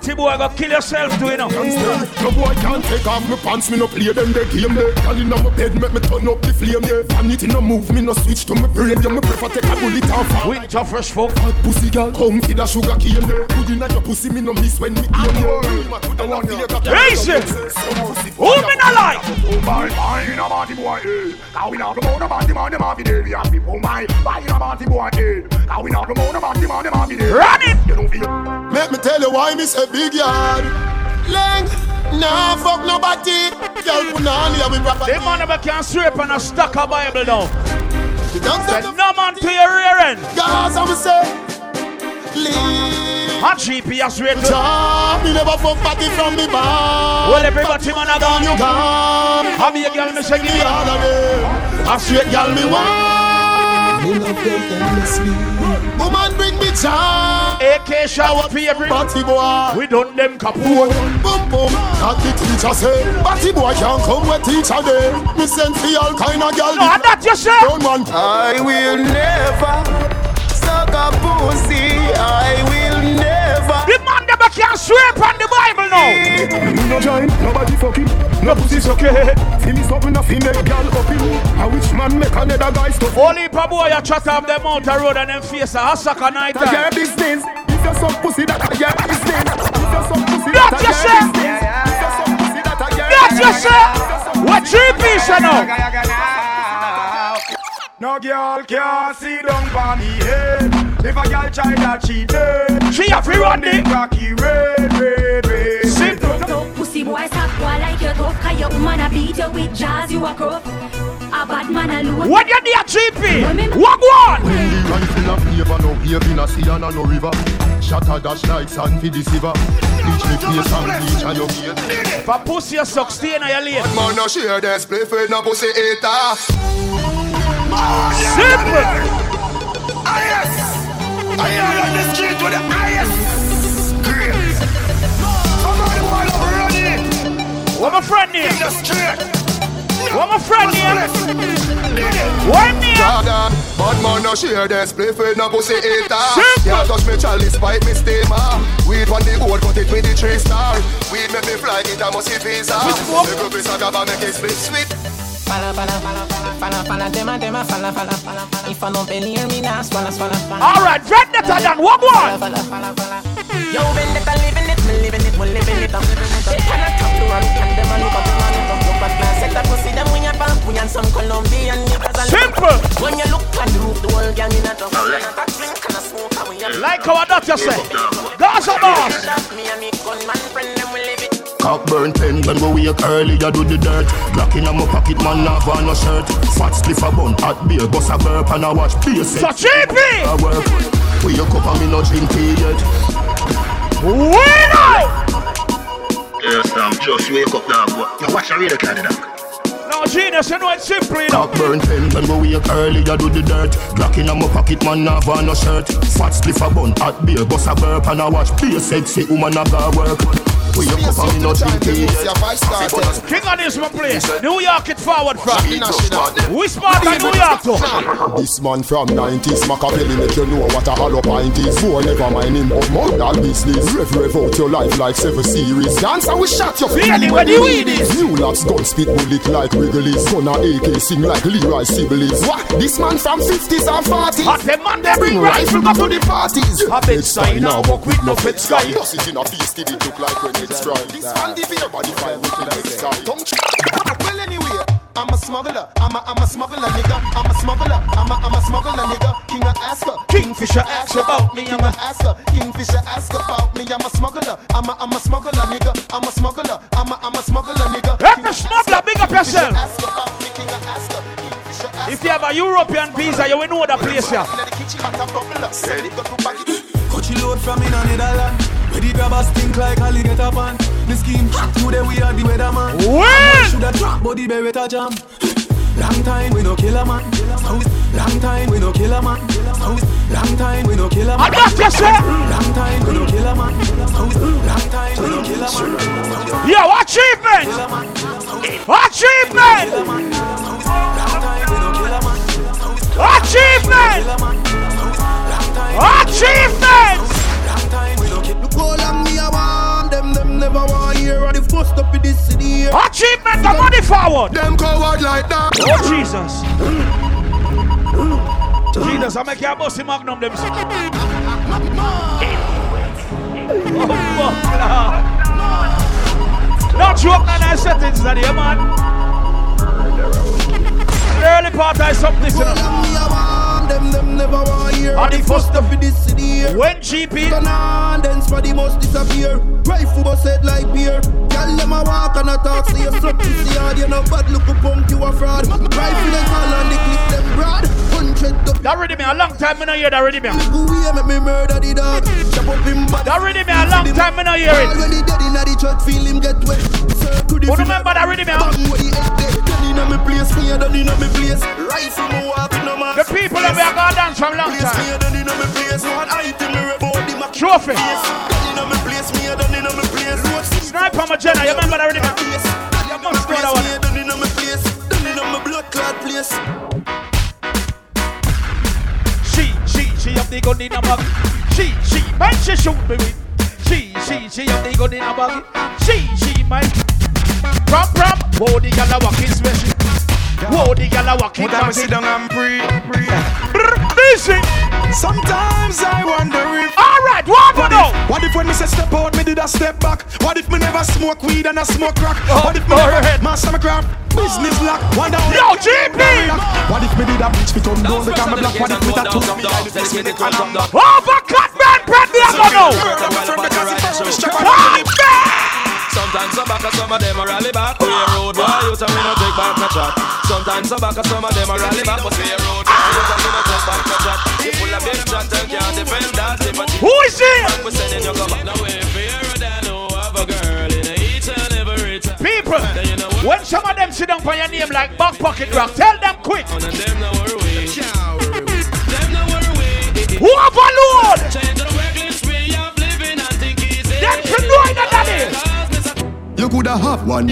Clean. Batty boy, go kill yourself doing it. No boy can't take off my pants, me no play them the game there. Girl inna my bed, make me turn up the flame yeah. Vanity no move, me no switch to my brain. Yeah, me prefer take a bullet off. Wynterfresh folk. Hot pussy girl, come feed a sugar cane there. Good inna your pussy, me no miss when me aim yeah. Easy. Who me not like? Oh my, my inna party boy, eh. Cause we not promote a party man, them have there. We have people, my, my inna party boy, eh. Cause we not promote a party man, them have there. Run it. You don't feel. Make me tell you why me say big yard. Length, nah fuck nobody. Girl put on here with proper. Them man never can sweep on a stack of Bible now. Don't no man to your rear end. Guys, I'm say. Leave. Hot GP has read to. Job, me never fuck party from the bar. Well, everybody man a gone. You gone. Have me a girl, me say give me all all of them. A straight girl me want. Me love them endlessly. Woman bring me charm. AK shower favorite. Party boy. We done them kaput. Boom boom. That the teacher say. Party boy can't come with teacher day. Me send for all kind of girl. No, that you say. Don't want. I will never suck a pussy. I will can sweep on the Bible now. Me no join, nobody fucking, no pussy okay. See me something a female girl up in. A which man make another guy stuff. Only pa boy you chat up them out the road and them face a hustle night That's your time. business. If you're some pussy, that's your business. If you're some pussy, That that's you your say. business. If some pussy, that's your That you business. say. What GP say now? No girl can see down on me head. If a girl try that, she dead. She have to run it. Rocky red, red, red. Simple. Pussy boy stop boy like you tough Cause your woman a beat you with jazz you a crook A bad man alone What you need, GP? What one? When the rifle a favor, no here in a sea and a no river. Shot a dash like sand for the silver. Bleach me face and bleach and your gate. If a pussy you suck, stay in your lane. Man, no share this play for no pussy hater. Simple. Ah, yes. Ah, I am on the street with the highest grades. Somebody want to run it. What my friend here? In the street. What my friend here? What me? Jordan, bad man no share this play for no pussy hater. Yeah, touch me chalice, bite me steamer. Weed on the board, cut it with the three star. Weed make me fly, it a must visa. The group is a gaba, make it split sweet. Fala, fala, fala, fala, fala, tema, tema, fala, fala, fala. If I don't believe me, nah, swallow, swallow, swallow. All right, red net again. What one? Fala, fala, fala. Yo, vendetta, living it, me living it, we living it, I'm living it. They cannot come to and can them and look up, man, look up, look up, man. Set up, pussy them when you're we and some Colombian niggas. Simple. When you look at the roof, the whole gang in a dog. I drink and I smoke, and we Like how I doctor say. Gaza boss. Me and me gunman friend, Cock burn pen when we wake early, I do the dirt. Glock in my pocket, man, not on no shirt. Fat spliff a bun, hot beer, bust a burp, and I watch play So cheapy. I work. We you cup and me no drink tea yet. Winner. Yes, I'm just wake up, dog. What? You watch a radio card, dog. No, genius, you know it's simple, you know. Cock burn pen when we wake early, I do the dirt. Glock in my pocket, man, not on no shirt. Fat spliff a bun, hot beer, bust a burp, and I watch play sexy woman a go work. We you cup and me no drink yet. King of this one place. New York it forward from. We smart like New York too. This man from 90s Machiavelli make you know what a hollow pint is Four never mind him of modern business Rev rev out your life like seven series Dance and we shot your Really, where the weed is? New laps gun spit bullet like Wrigley's Gunna AK sing like Leroy Sibbles What? This man from 50s and 40s Hot them man they bring rifle go to the parties. A bed sign now walk with no fed sky. Bust it in a feast it look like when it's fried. This man the fear body fire with the next guy Don't Well, anyway, I'm a smuggler. I'm a, I'm a smuggler, nigga. I'm a smuggler. I'm a, I'm a smuggler, nigga. King of Asker. Kingfisher ask about me. I'm a asker. Kingfisher ask about me. I'm a smuggler. I'm a, I'm a smuggler, nigga. I'm a smuggler. I'm a, I'm a smuggler, nigga. The smuggler big up yourself. Ask about me, King of Asker. Kingfisher ask If you have a European visa, you will know the place here. Let the kitchen hot and bubble up. Send it, go to bag it. Coachy load from in a Netherland. Where the grabbers stink like alligator pan. The scheme today we are the weatherman. When? Shoulda drop body beretta jam. Long time we no kill a man. Long time we no kill a man. Long time we no kill a man. I got you, sir. Long time we no kill a man. Long time we no kill a man. Yo, achievement! Achievement! Achievement! Achievement! Look all of me, I want them, them never want hear. Are the first up in this. Achievement, the money forward! Them coward like that. Oh, Jesus. Jesus, I make you a bossy magnum them. Oh, fuck. Not that here, man. Early part I. Them, them never want hear. And the first in this city here. When GP Turn on, dance for the must disappear. Rifle bust head like beer. Tell them I walk and I talk, say you suck this yard. You know bad look a punk, you a fraud. Rifle and call and the clip them broad. Hundred up. That ready me a long time me no hear that ready me. Away, make me murder the dog. Chop up him body. That ready me a long time me no hear it. When he dead inna the church, feel him get wet. Who remember that ready me? Bang where the head dead. Done inna me place, me a done inna me place. Rifle me walk no man. The people that we are gonna dance from long Place me time. a done inna me place. One item me about the Mac. Trophy. Done inna me place, me a done inna me place. Sniper Magena, you remember that ready me? You must know that one. done inna me place. Done inna me blood clot place. The gun in her bag. She, she, might she shoot me with. She, she, she have the gun in her bag. She, she, might. Prom, prom. The gyal a walking special. Whoa, the gyal a walking Put 'em sit down and pray, pray. Listen. Sometimes I wonder if All right, what we know? What if when me say step out, me did a step back? What if me never smoke weed and I smoke crack? Oh, what if me never master my craft? Business lock. Wonder Yo, GP! What if me did a bitch me come down the camera block? What if me tattoo me like this me the column block? Overcut man, bread me up now. Sometimes some back some of them a rally back. We a road boy, you tell me no take back a chat. Sometimes some back some of them a rally back. But we a road boy, you tell me no take back a chat. You full of big chat and can't defend that. If a Who is it? We sending you come back. Now we fear than no have a girl in each and every time. People, when some of them sit down for your name like back pocket rock, tell them quick. And them no worry. Them no worry. Who overload? Change the reckless way of living and think easy. Them should know that that is. You coulda have one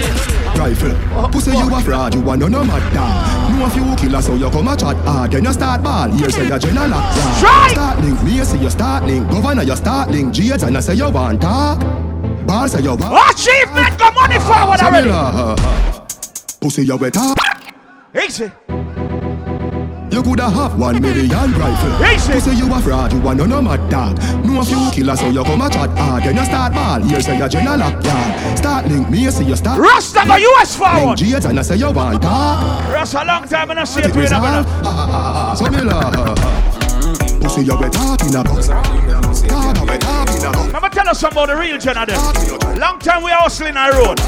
rifle. Pussy you a fraud, you a no no mad dog. No a few killers, so you come a chat hard. Then you start ball. Here say you general lock. Strike! Start link, me say you start link. Governor you start link. Jades and I say you want talk. Bar say you want. Achievement, got money forward already. Uh, uh, uh. Pussy you up. Easy. You coulda have one million rifle. Easy. Pussy you a fraud, you a no no mad dog. No a few killers, so you come a chat hard. Then you start ball. Here say you general. Yeah. Start link, me say you start. Rasta go US forward. Link and I say you want talk. Rasta a long time and I see it Take with. Ah, ah, ah, so me love Pussy you wet up in a box God you wet up in a box Let tell us about the real Jenna them. Long time we are hustling our road.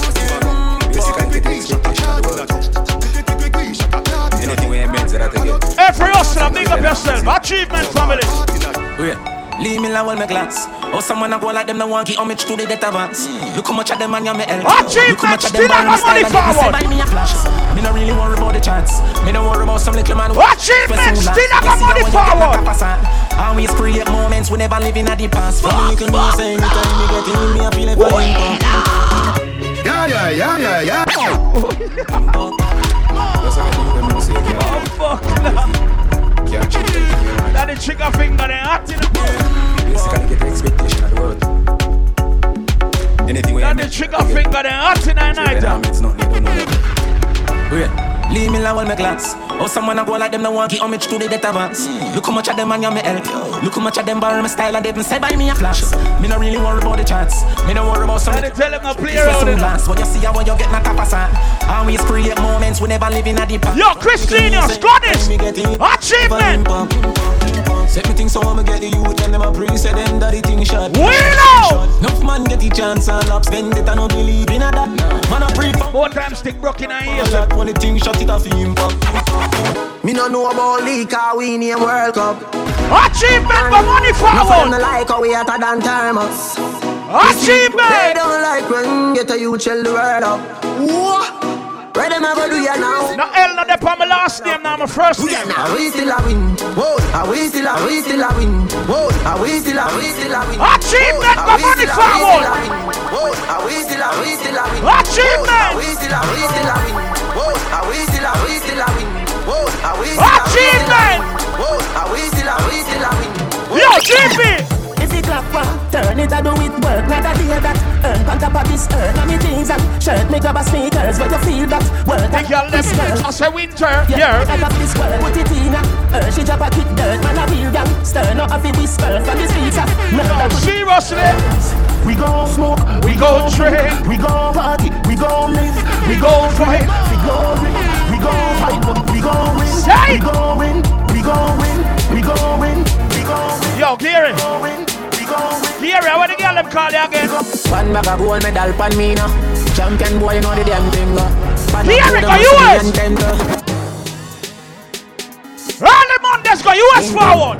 Anything we ain't meant to that again. Every hustler, big up yourself. Achievement family. Oh, Wait. Leave me alone, my glass. Oh, someone I go like them, no want give homage to the death hmm. advance. Look how much of them man you me help. Achievement, Look how much of still them have burn money my style and say buy me a flash. Me no really worry about the chance. Me no worry about some little man. who- Achievement, Who still have You money how when you get forward. my always create moments we never live in a the past. For me, you can do the same anytime me get in, me I feel like flying. Yeah yeah yeah yeah yeah oh, Oh, fuck. That the trigger finger, they hot in the Basically, get the expectation of the world. Anything we That the trigger finger, they hot in the night. Yeah, it's not to know. Wait. Leave me alone, my glass. Oh, someone I go like them, no want give homage to the death advance. Look how much of them man you me help. Look how much of them borrow my style and they even say buy me a flash. Me no really worry about the charts. Me no worry about some. They tell them to play It's around some it. glass. When you see how when you get na tapa sa. Always create moments we never live in a deep. Yo, Christina, Scottish. Achievement. Set me things so I'ma get the youth and them a pre say them that the thing shot. Willow! Enough man get the chance and lap spend it and no believe in a that. Man a pre for Four times stick broke in our ears. that when the thing shot it off impact. Me no know about league, cause we name World Cup. Achievement for money No friend forward. like how we hotter than thermos. They Achievement. I don't like when get a youth shell the world up. What? Where them a go do ya now? No L, not the on my last name, now my first name. Now we still a win. Whoa, are we still a we still a win? Whoa, are we still a we still a win? Achievement for money forward. Whoa, are we still a we still a win? Achievement. Are we still a we still a win? Whoa, are we still a we still a win? Whoa, are we still a we still a win? Whoa, are we still a we still a win? Yo, GP. Clap one, turn it, I do it work. Not a day that earn on top of this earn. And me things and shirt, me grab a sneakers. But you feel that work. Think y'all this girl. as a winter. Yeah, Yeah. I got this world, put it in her. She drop a kick dirt, man a real gang. Stir, not a fi whisper from the streets. of to Seriously. We gon' smoke, We gon' drink. we gon' party, we gon' live, We gon' fight. we gon' win, we gon' fight, we gon' win, Say. we gon' win, we gon' win, we gon' win, we gon' win, Yo, Gary. We gon' win, we gon' win. Gary, what the girl them call you again? One bag of gold medal pan me now. Champion boy, you know the damn thing. Uh. Pan Here up we to go, US. All the Mondays go US forward.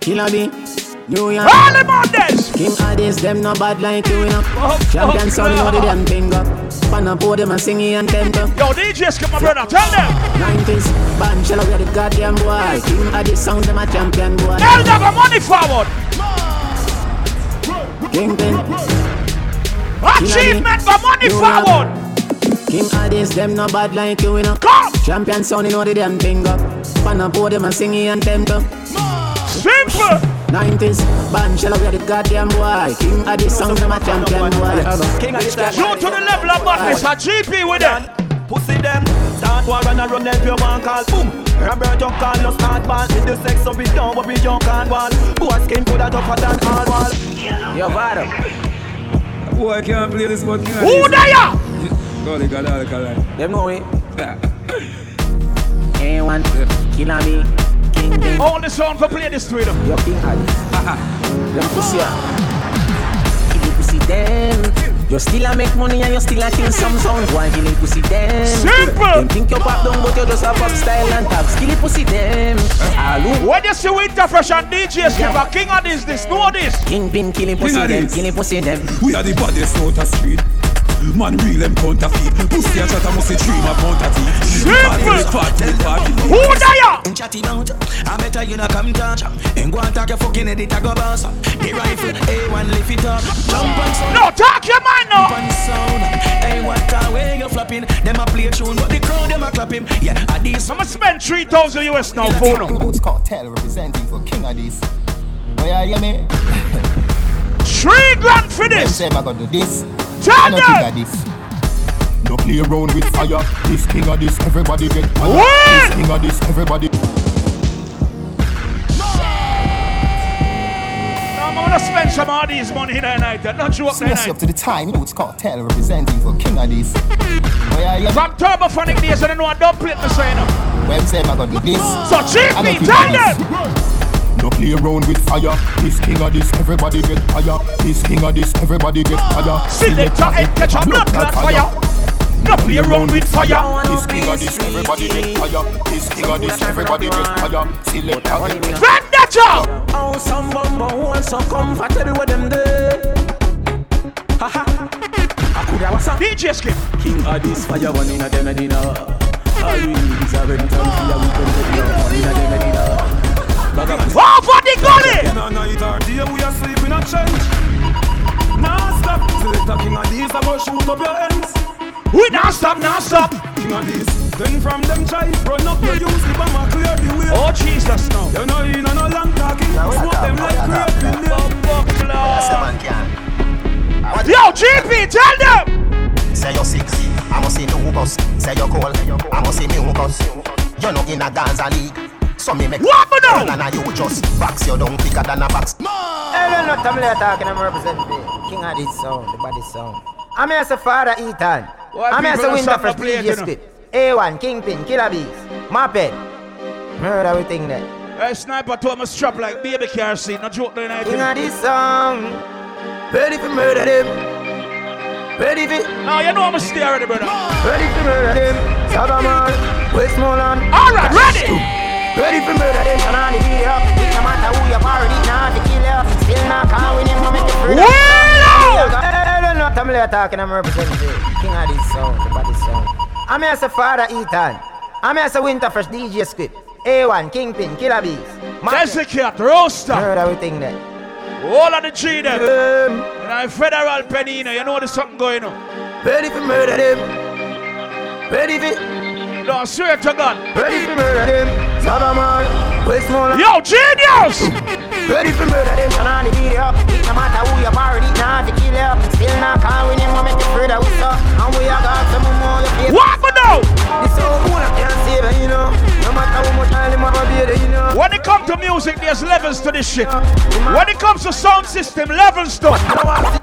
Killer B, New York. All the Mondays. King Addies, them no bad like you, you know. Oh, oh Champion oh, son, you know the oh. damn thing. uh. Pan up podium and singing and temper. Uh. Yo, DJs, come on, brother. Tell them. 90s, band shell we the goddamn boy. King Addies sound them a champion boy. L got money forward. Kingpin, Achievement for money You forward. King Addies, them no bad like you, you know. Come. Champion son, you know the damn thing. uh. Pan up podium and singing and temper. Simple. 90s, band shell we the goddamn boy. King Addies sound them a champion boy. King of the sky. Shoot to the level of madness. A GP with them. Pussy them Start war and I run them if you want call Boom Roberto Carlos hardball. With the sex of it down, but we junk on wall. Boy skin coulda tougher than all wall. Yo, Vado. Boy, I can't play this but Who there? Golly, golly, golly. Them know it. Anyone killer me. King King. All the sound for play this to them. Yo, King Ali. Them pussy. Ah. Kill the pussy them. You still a make money and you still a kill some sound. Why kill the pussy them? Simple. Them think you pop down, but you just a pop style and taps. Kill the pussy them. Alu. When you see Wynterfresh and DJ Skip, a king of this, this, know this. Kingpin killing King pussy of them. Killing pussy them. We are the baddest out of street. Man real them counterfeit. Pussy a chat a must dream of counter teeth. Party, party, party. Who there? In chatty bout, I better you not come touch. Ain't go and talk your fucking edit, I go boss. The rifle, A1 lift it up. Jump and sound. No, talk your mind now. Jump and sound. Hey, what the way you flopping? Them a play tune, but the crowd them a clap him. Yeah, I this. I'ma spend 3,000 US now, phone up. Boots Cartel representing for King of this. Oh yeah, you me? Three grand for this. Say I got do this. Tell I know them. King of this. No play around with fire. This king of this, everybody get fire. What? This king of this, everybody. I'm gonna spend some of these money in the night. Not you up the Smash up to the time. Boots Cartel representing for King Addies. Yeah, you From Turbophonic days, I don't know I don't play the up. When say I got do this. So know GP, King tell them. This. No play around with fire. This king of this, everybody get fire. This king of this, everybody get fire. Selector and catch a blood clot fire. No play around with fire. This king of this, everybody get fire. This king of this, everybody get fire. Selector and Vendetta! Oh, some bumbo want some comfortable with them there. Ha ha. I could have some. DJ Skip. King of this fire one in a dem medina. All we need is a rental fee. We can take it out in a dem medina. Over the gully! In a night or day, we are sleeping and change. Nah, stop. Select a king of these, I go shoot up your ends. We not stop, not stop. King of these. Then from them try, run up your use, the bomber clear the way. Oh, Jesus, no. You know, in a no long talking. Smoke them like grape in there. Yo, GP, tell them. Say you're six, I must see no hookers. Say you're cold, I must see me hookers. You're not in a Gaza league. So me make What me know? And you just box you down quicker than a box. Hey, no, Tamale talking, I'm representing King Addies sound, the body sound. I'm here as a father Ethan. Why I'm here as people a don't winter stop fresh the play, DJ you know? script. A1, Kingpin, Killer Bees, Moped. Murder everything there. Hey, sniper told me strap like baby car seat. No joke the night. King of this song. Ready for murder them. Ready for. No, you know I'm a stay already, brother. Ready for murder them. Sagamore, Westmoreland. All right, ready. Ready for murder them. And on the video. It no matter who party, not to kill you. Still not calling him, but make it free. Well, no, I'm talking, I'm representing King Addies song, the body song. I'm here as a father Ethan. I'm here as a Wynterfresh DJ script. A1, Kingpin, Killer Bees. Desiccate, roaster. Murder everything there. All of the G them. You know, federal penny, you know there's something going on. Ready for murder them. Ready for. No, swear to God. Ready for murder them. Sagamore, Westmoreland. Yo, genius! Ready for murder them. And on the video. It no matter who you party, not to kill you. Still not calling him, but make it free that we. And we are got some more. you What me know? This old one I can't save it, you know. No matter how much time have a baby, you know. When it comes to music, there's levels to this shit. When it comes to sound system, levels to.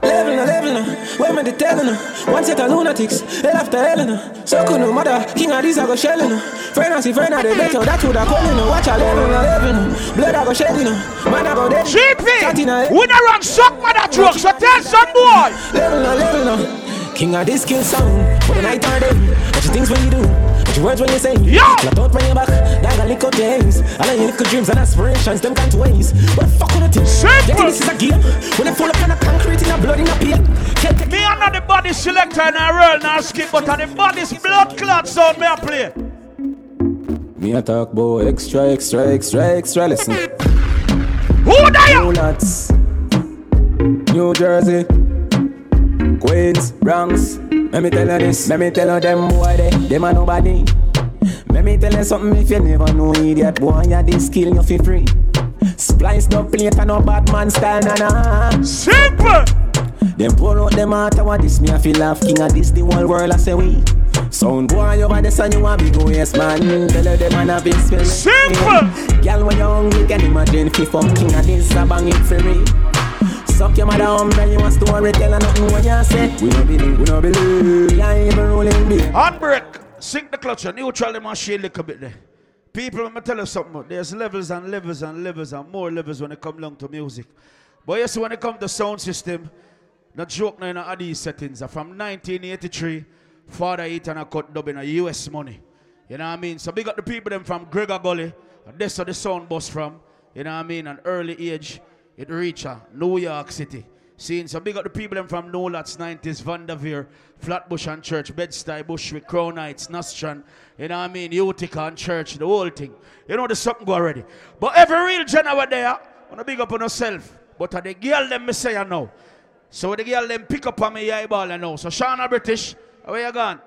Level level no, where me the telling no One set of lunatics, hell after hell no So could no mother, king of these I go shelling no Friend I see friend I the better, that would I call you no Watch a level no level blood I go shedding no Man I go dead. GP, we not run suck mother truck, so tell some boy. Level no level no King of this kill sound, for the night or day What you things when you do, what your words when you say Yo! Flat out when you back, that a lick out your hands All of your little dreams and aspirations, them can't waste What the fuck on the thing? Simple. This is a game, when they fall upon a concrete in a blood in a pit Me and not the body selector and I roll now skip, but on the body's blood clot sound me I play. Me a talk about extra, extra, extra, extra lesson. Who you? Donuts, New Jersey, Queens, Bronx. Let me tell you this, let me tell you them boy they, them a nobody. Let me tell you something if you never know idiot boy, you this skill you feel free. Splice no plate and no bad man style, na na. Simple. Them pull out them out what this me I feel laugh king of this the whole world I say we. Sound boy over the sun, you want big yes man. Tell you them man have been spirit. Simple. Girl, when you're hungry, can imagine if you from king of this, a bang it for me. Suck your mother home, you a story, tell her nothing what you say. We no believe, we no believe. You ain't even rolling big. Handbrake. Sink the clutch and neutral the machine a little bit there. People, let me tell you something. There's levels and levels and levels and more levels when it come down to music. But yes, when it comes to sound system, the joke now in these settings are from 1983, Father Eaton a cut dub in a US money. You know what I mean? So big up the people them from Gregor Gully, and this is the sound bus from, you know what I mean, an early age, it reach uh, New York City. Seeing so big up the people them from Nolats 90s, Vanderveer, Flatbush and Church, Bed-Stuy, Bushwick, Crown Heights, Nostrand, you know what I mean, Utica and Church, the whole thing. You know the something go already. But every real gen over there, wanna big up on yourself. But uh, the girl them me say you know. So the girl them pick up on me eyeball you know. So Shauna British, where you gone?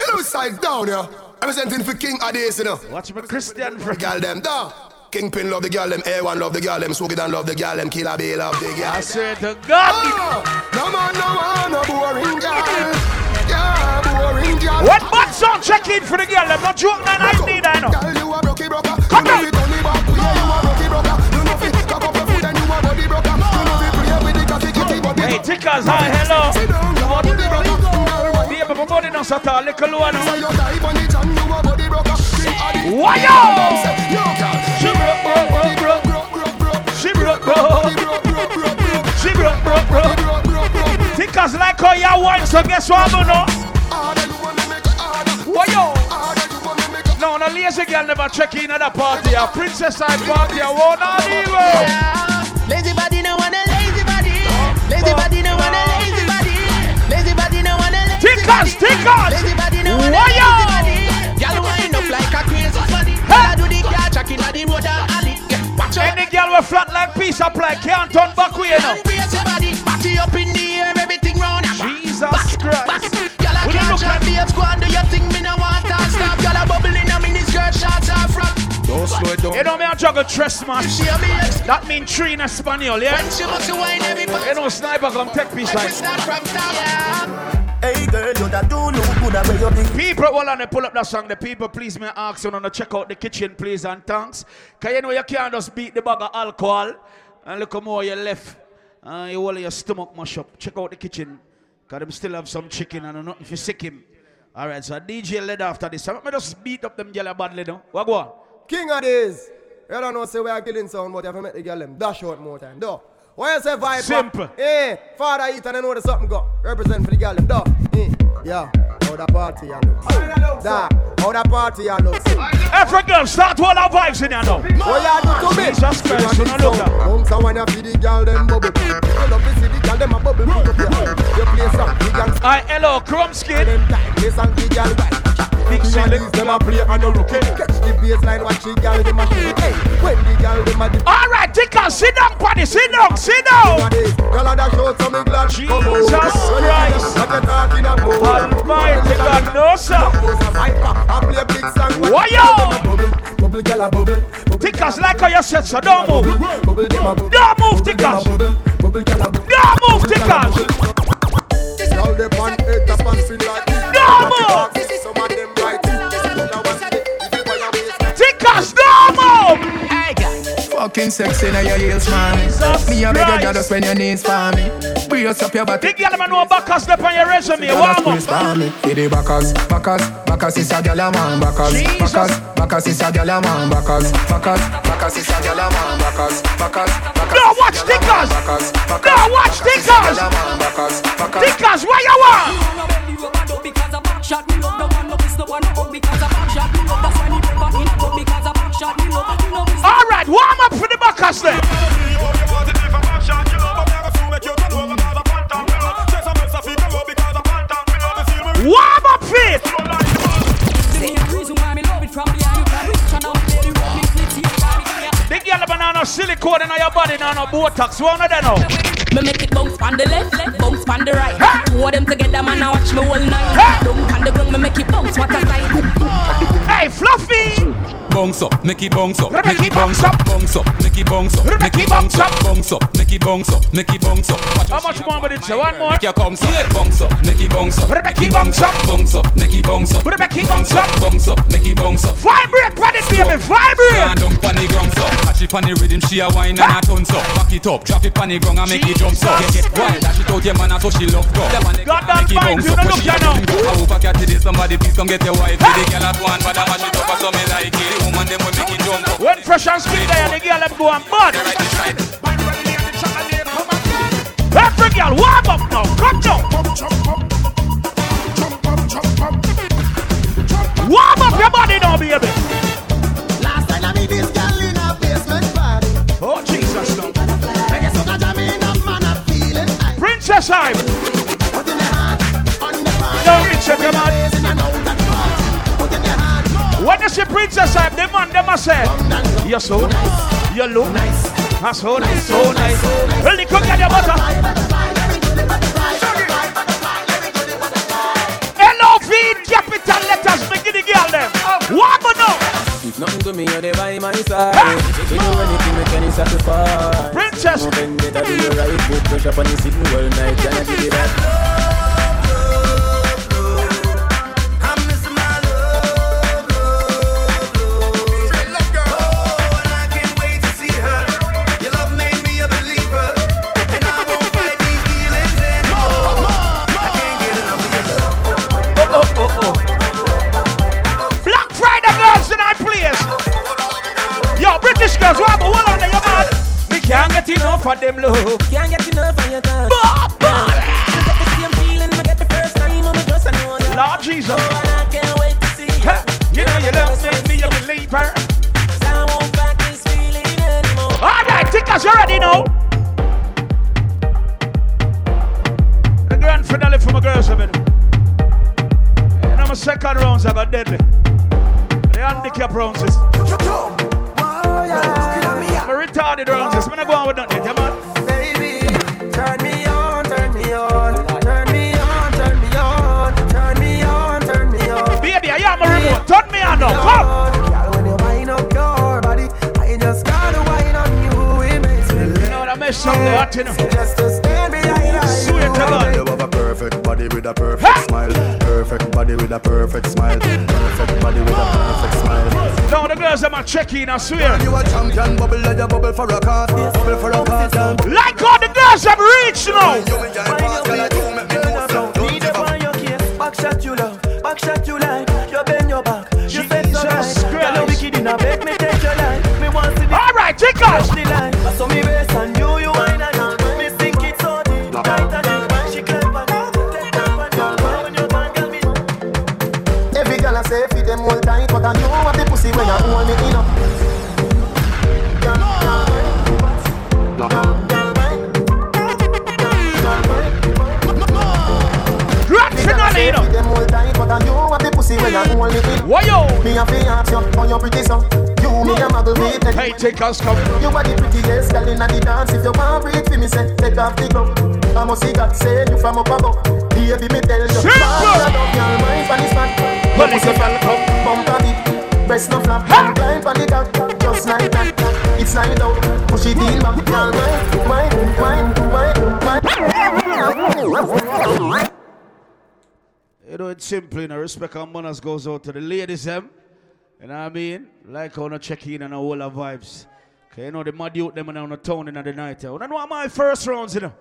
Hello, side down here. Representing for King Addies, you know. Watch my Christian friend. Girl them down. Kingpin love the girl them, A1 love the girl them, Swoogie Dan love the girl them, Killer B love the girl. I swear to God. Oh, no man, no man, no boring girl. Yeah, boring girl. What bad song check in for the girl them? Not joke, man, I need I know. Girl, you a brokey broker. Come you know it only back way, you a brokey broker. You know fit cock up your foot and you a body broker. You know fit play with the coffee kitty body. Hey, tickers, hi, hello. Sit down, you a body broker. Baby, my body not so tall, little one. Say you Tickers like how you want, so guess what I'm gonna Why yo? No, no lazy girl never check in at a party. A princess side party, I won't not even. Lazy body no wanna lazy body. Lazy body no wanna lazy body. Lazy body no wanna lazy Tickers, tickers. Lazy body no wanna lazy yo? body. Girl wind up like a crazy body. Girl do the car track inna the road alley. Watch out. Any girl with flat like piece of ply can't turn back way now. Crazy body, body up in the air, everything round. Jesus Christ. Girl I We don't can't look try like- be a squad. Do you think me no want to stop? Girl I bubble in a mini skirt, shots are front. Don't slow it down. You know me a juggle trespass. She a me ex. That mean three in Espanol, yeah? She must wine everybody. You know sniper come take piece like. Start from top. Yeah. Hey girl, you that do look good at where you think People, hold on, they pull up that song. The people, please, may I ask you to check out the kitchen, please, and thanks. Because you know you can't just beat the bag of alcohol and look how more you left. Uh, you hold your stomach mash up. Check out the kitchen. Because them still have some chicken and nothing for sick him. All right, so DJ led after this. Me just beat up them yellow badly now. What go on? King of this. You don't know say we are killing someone, but you have to make the girl them dash out more time. Duh. Why you say vibe? Simple. Eh, father eat and I know there's something go. Represent for the girl them. Duh. Eh. Yeah. How that party you look. Da. How that party you look. Every girl, start all our vibes in here now. What you do to me? Jesus Christ, you know look. Bounce and when you see the girl them bubble. You love to see the girl them a bubble. Pick up your hand. You play some big and Alright, hello, Chrome Skin. Play some big girl Big shot them a play and a rookie. Catch the baseline, watch the girl them a shoot. Hey, when the girl them a dip. All right, Tika, sit down, buddy, sit down, sit down. Girl a dash out so me glad she come out. Jesus Christ. What you talking about? Almighty God, no sir. I play big song. Why yo? Bubble, girl a bubble. Tickers like how you said, so don't move. Bubble, them a bubble. Don't move, Tickers. Bubble, girl a bubble. Don't move, Tickers. Now they pan head tap and spin like. Don't move. Fucking sexy now your heels, man. Me a beg you, girl, just when your knees for me. Brace up your body. Big girl, man, know backers step on your resume. Warm up. For the backers, backers, backers is a gyal a man. Backers, backers, backers is a gyal a man. Backers, backers, backers is a gyal a man. Backers, backers, backers. No, watch Tickers. Backers, No, watch Tickers. Backers, backers. Tickers, where you want? All right, warm up for the backers then. Warm up feet. Big girl, banana silicone in your body, now no Botox. One of them now. Me make it bounce on the left, left bounce on the right. Two of them together, man, I watch me all night. Don't on the ground, me make it bounce. What a sight. Hey, Fluffy. Bounce up, make it bounce up, make it bounce up, bounce up, make it bounce up, make it bounce up, bounce up, make it bounce up, make it bounce up. How much more with it? One more. Make your comes up, bounce up, make it bounce up, make it bounce up, bounce up, make it bounce up, make it bounce up, bounce up, make it bounce up. Vibrate, pon it, baby, vibrate. Stand down pon the ground so, catch it the rhythm, she a wine and a tons up. Back it up, drop it pon the ground and make it jump up. Get get wild, dash it out your man, so she love go. God damn Make it fine, you don't look it ya now. I over cat it somebody please come get your wife. The girl at one, but I mash it up so me like it. The woman them will make it jump up. When fresh and spit there, the girl them go and bud. Every girl, warm up now. Come down. Warm up your body now, baby. The party. Don't on. Raising and out. When Princess Hype, the man them a say, You're so nice. You look nice. That's so nice, so nice. You cook at your butter. Nothing to me, you're the by my side. You do anything with can sacrifice Princess. No vendetta, do the right. Put pressure on the sitting all night. Can I give you that? Enough of them love. Can't get enough of your time. Bah, bah. You get the same feeling I get the first time when we just I know you. Lord Jesus. Oh, and I can't wait to see you. Huh. You know you love me, me a believer. Cause I won't fight this feeling anymore. All right, tickers, you ready now? The grand finale for my girls, I mean. And I'm a second rounds, I got deadly. The handicap rounds is. The retarded rounds is. I'm not going with nothing, yeah, man. Baby, turn me on, turn me on, turn me on, turn me on, turn me on, turn me on. Baby, I am a remote. Turn me on now. Come. Girl, when you wind up your body, I just gotta wind on you. It makes me You know what I mess up the hot, you know. just to stand behind Swear to God. You have a perfect body with a perfect smile. Perfect body with a perfect smile. Girls them are checking, I swear. You a champion, bubble like a bubble for a cause. Bubble for a cause. Like how the girls have reached now. You enjoy pass, girl, I do make me know so. Don't Need give up up. on your case, back shot you love, back you like, you bend your back, you bend so Jesus right. Girl, you Christ. wicked in a bed, me take your life, me want to see the All right, take off. touch the line. I saw me best and the pussy when hold me in. Why yo? Me a fi ask you, how you pretty so? You me a muggle beat, take Hey, take us, come. You are the prettiest girl inna the dance. If you want breathe for me, say take off the glove. I must see God say you from up above. Baby, me tell you, Simple. up your mind for this fat. Your pussy fat come, bump a bit. Breast no flap, climb on the cock, just like that. It's slide out, push it in back, girl. Wine, wine, wine, wine. You it's simple, you know. Respect and manners goes out to the ladies, them. You know what I mean? Like I wanna check in and all the vibes. Okay, you know, the mad youth them and on the town in the night. You know my first rounds, you know.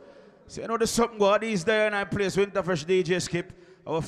So, you know, there's something go these there and I place Wynterfresh DJ Skip. Our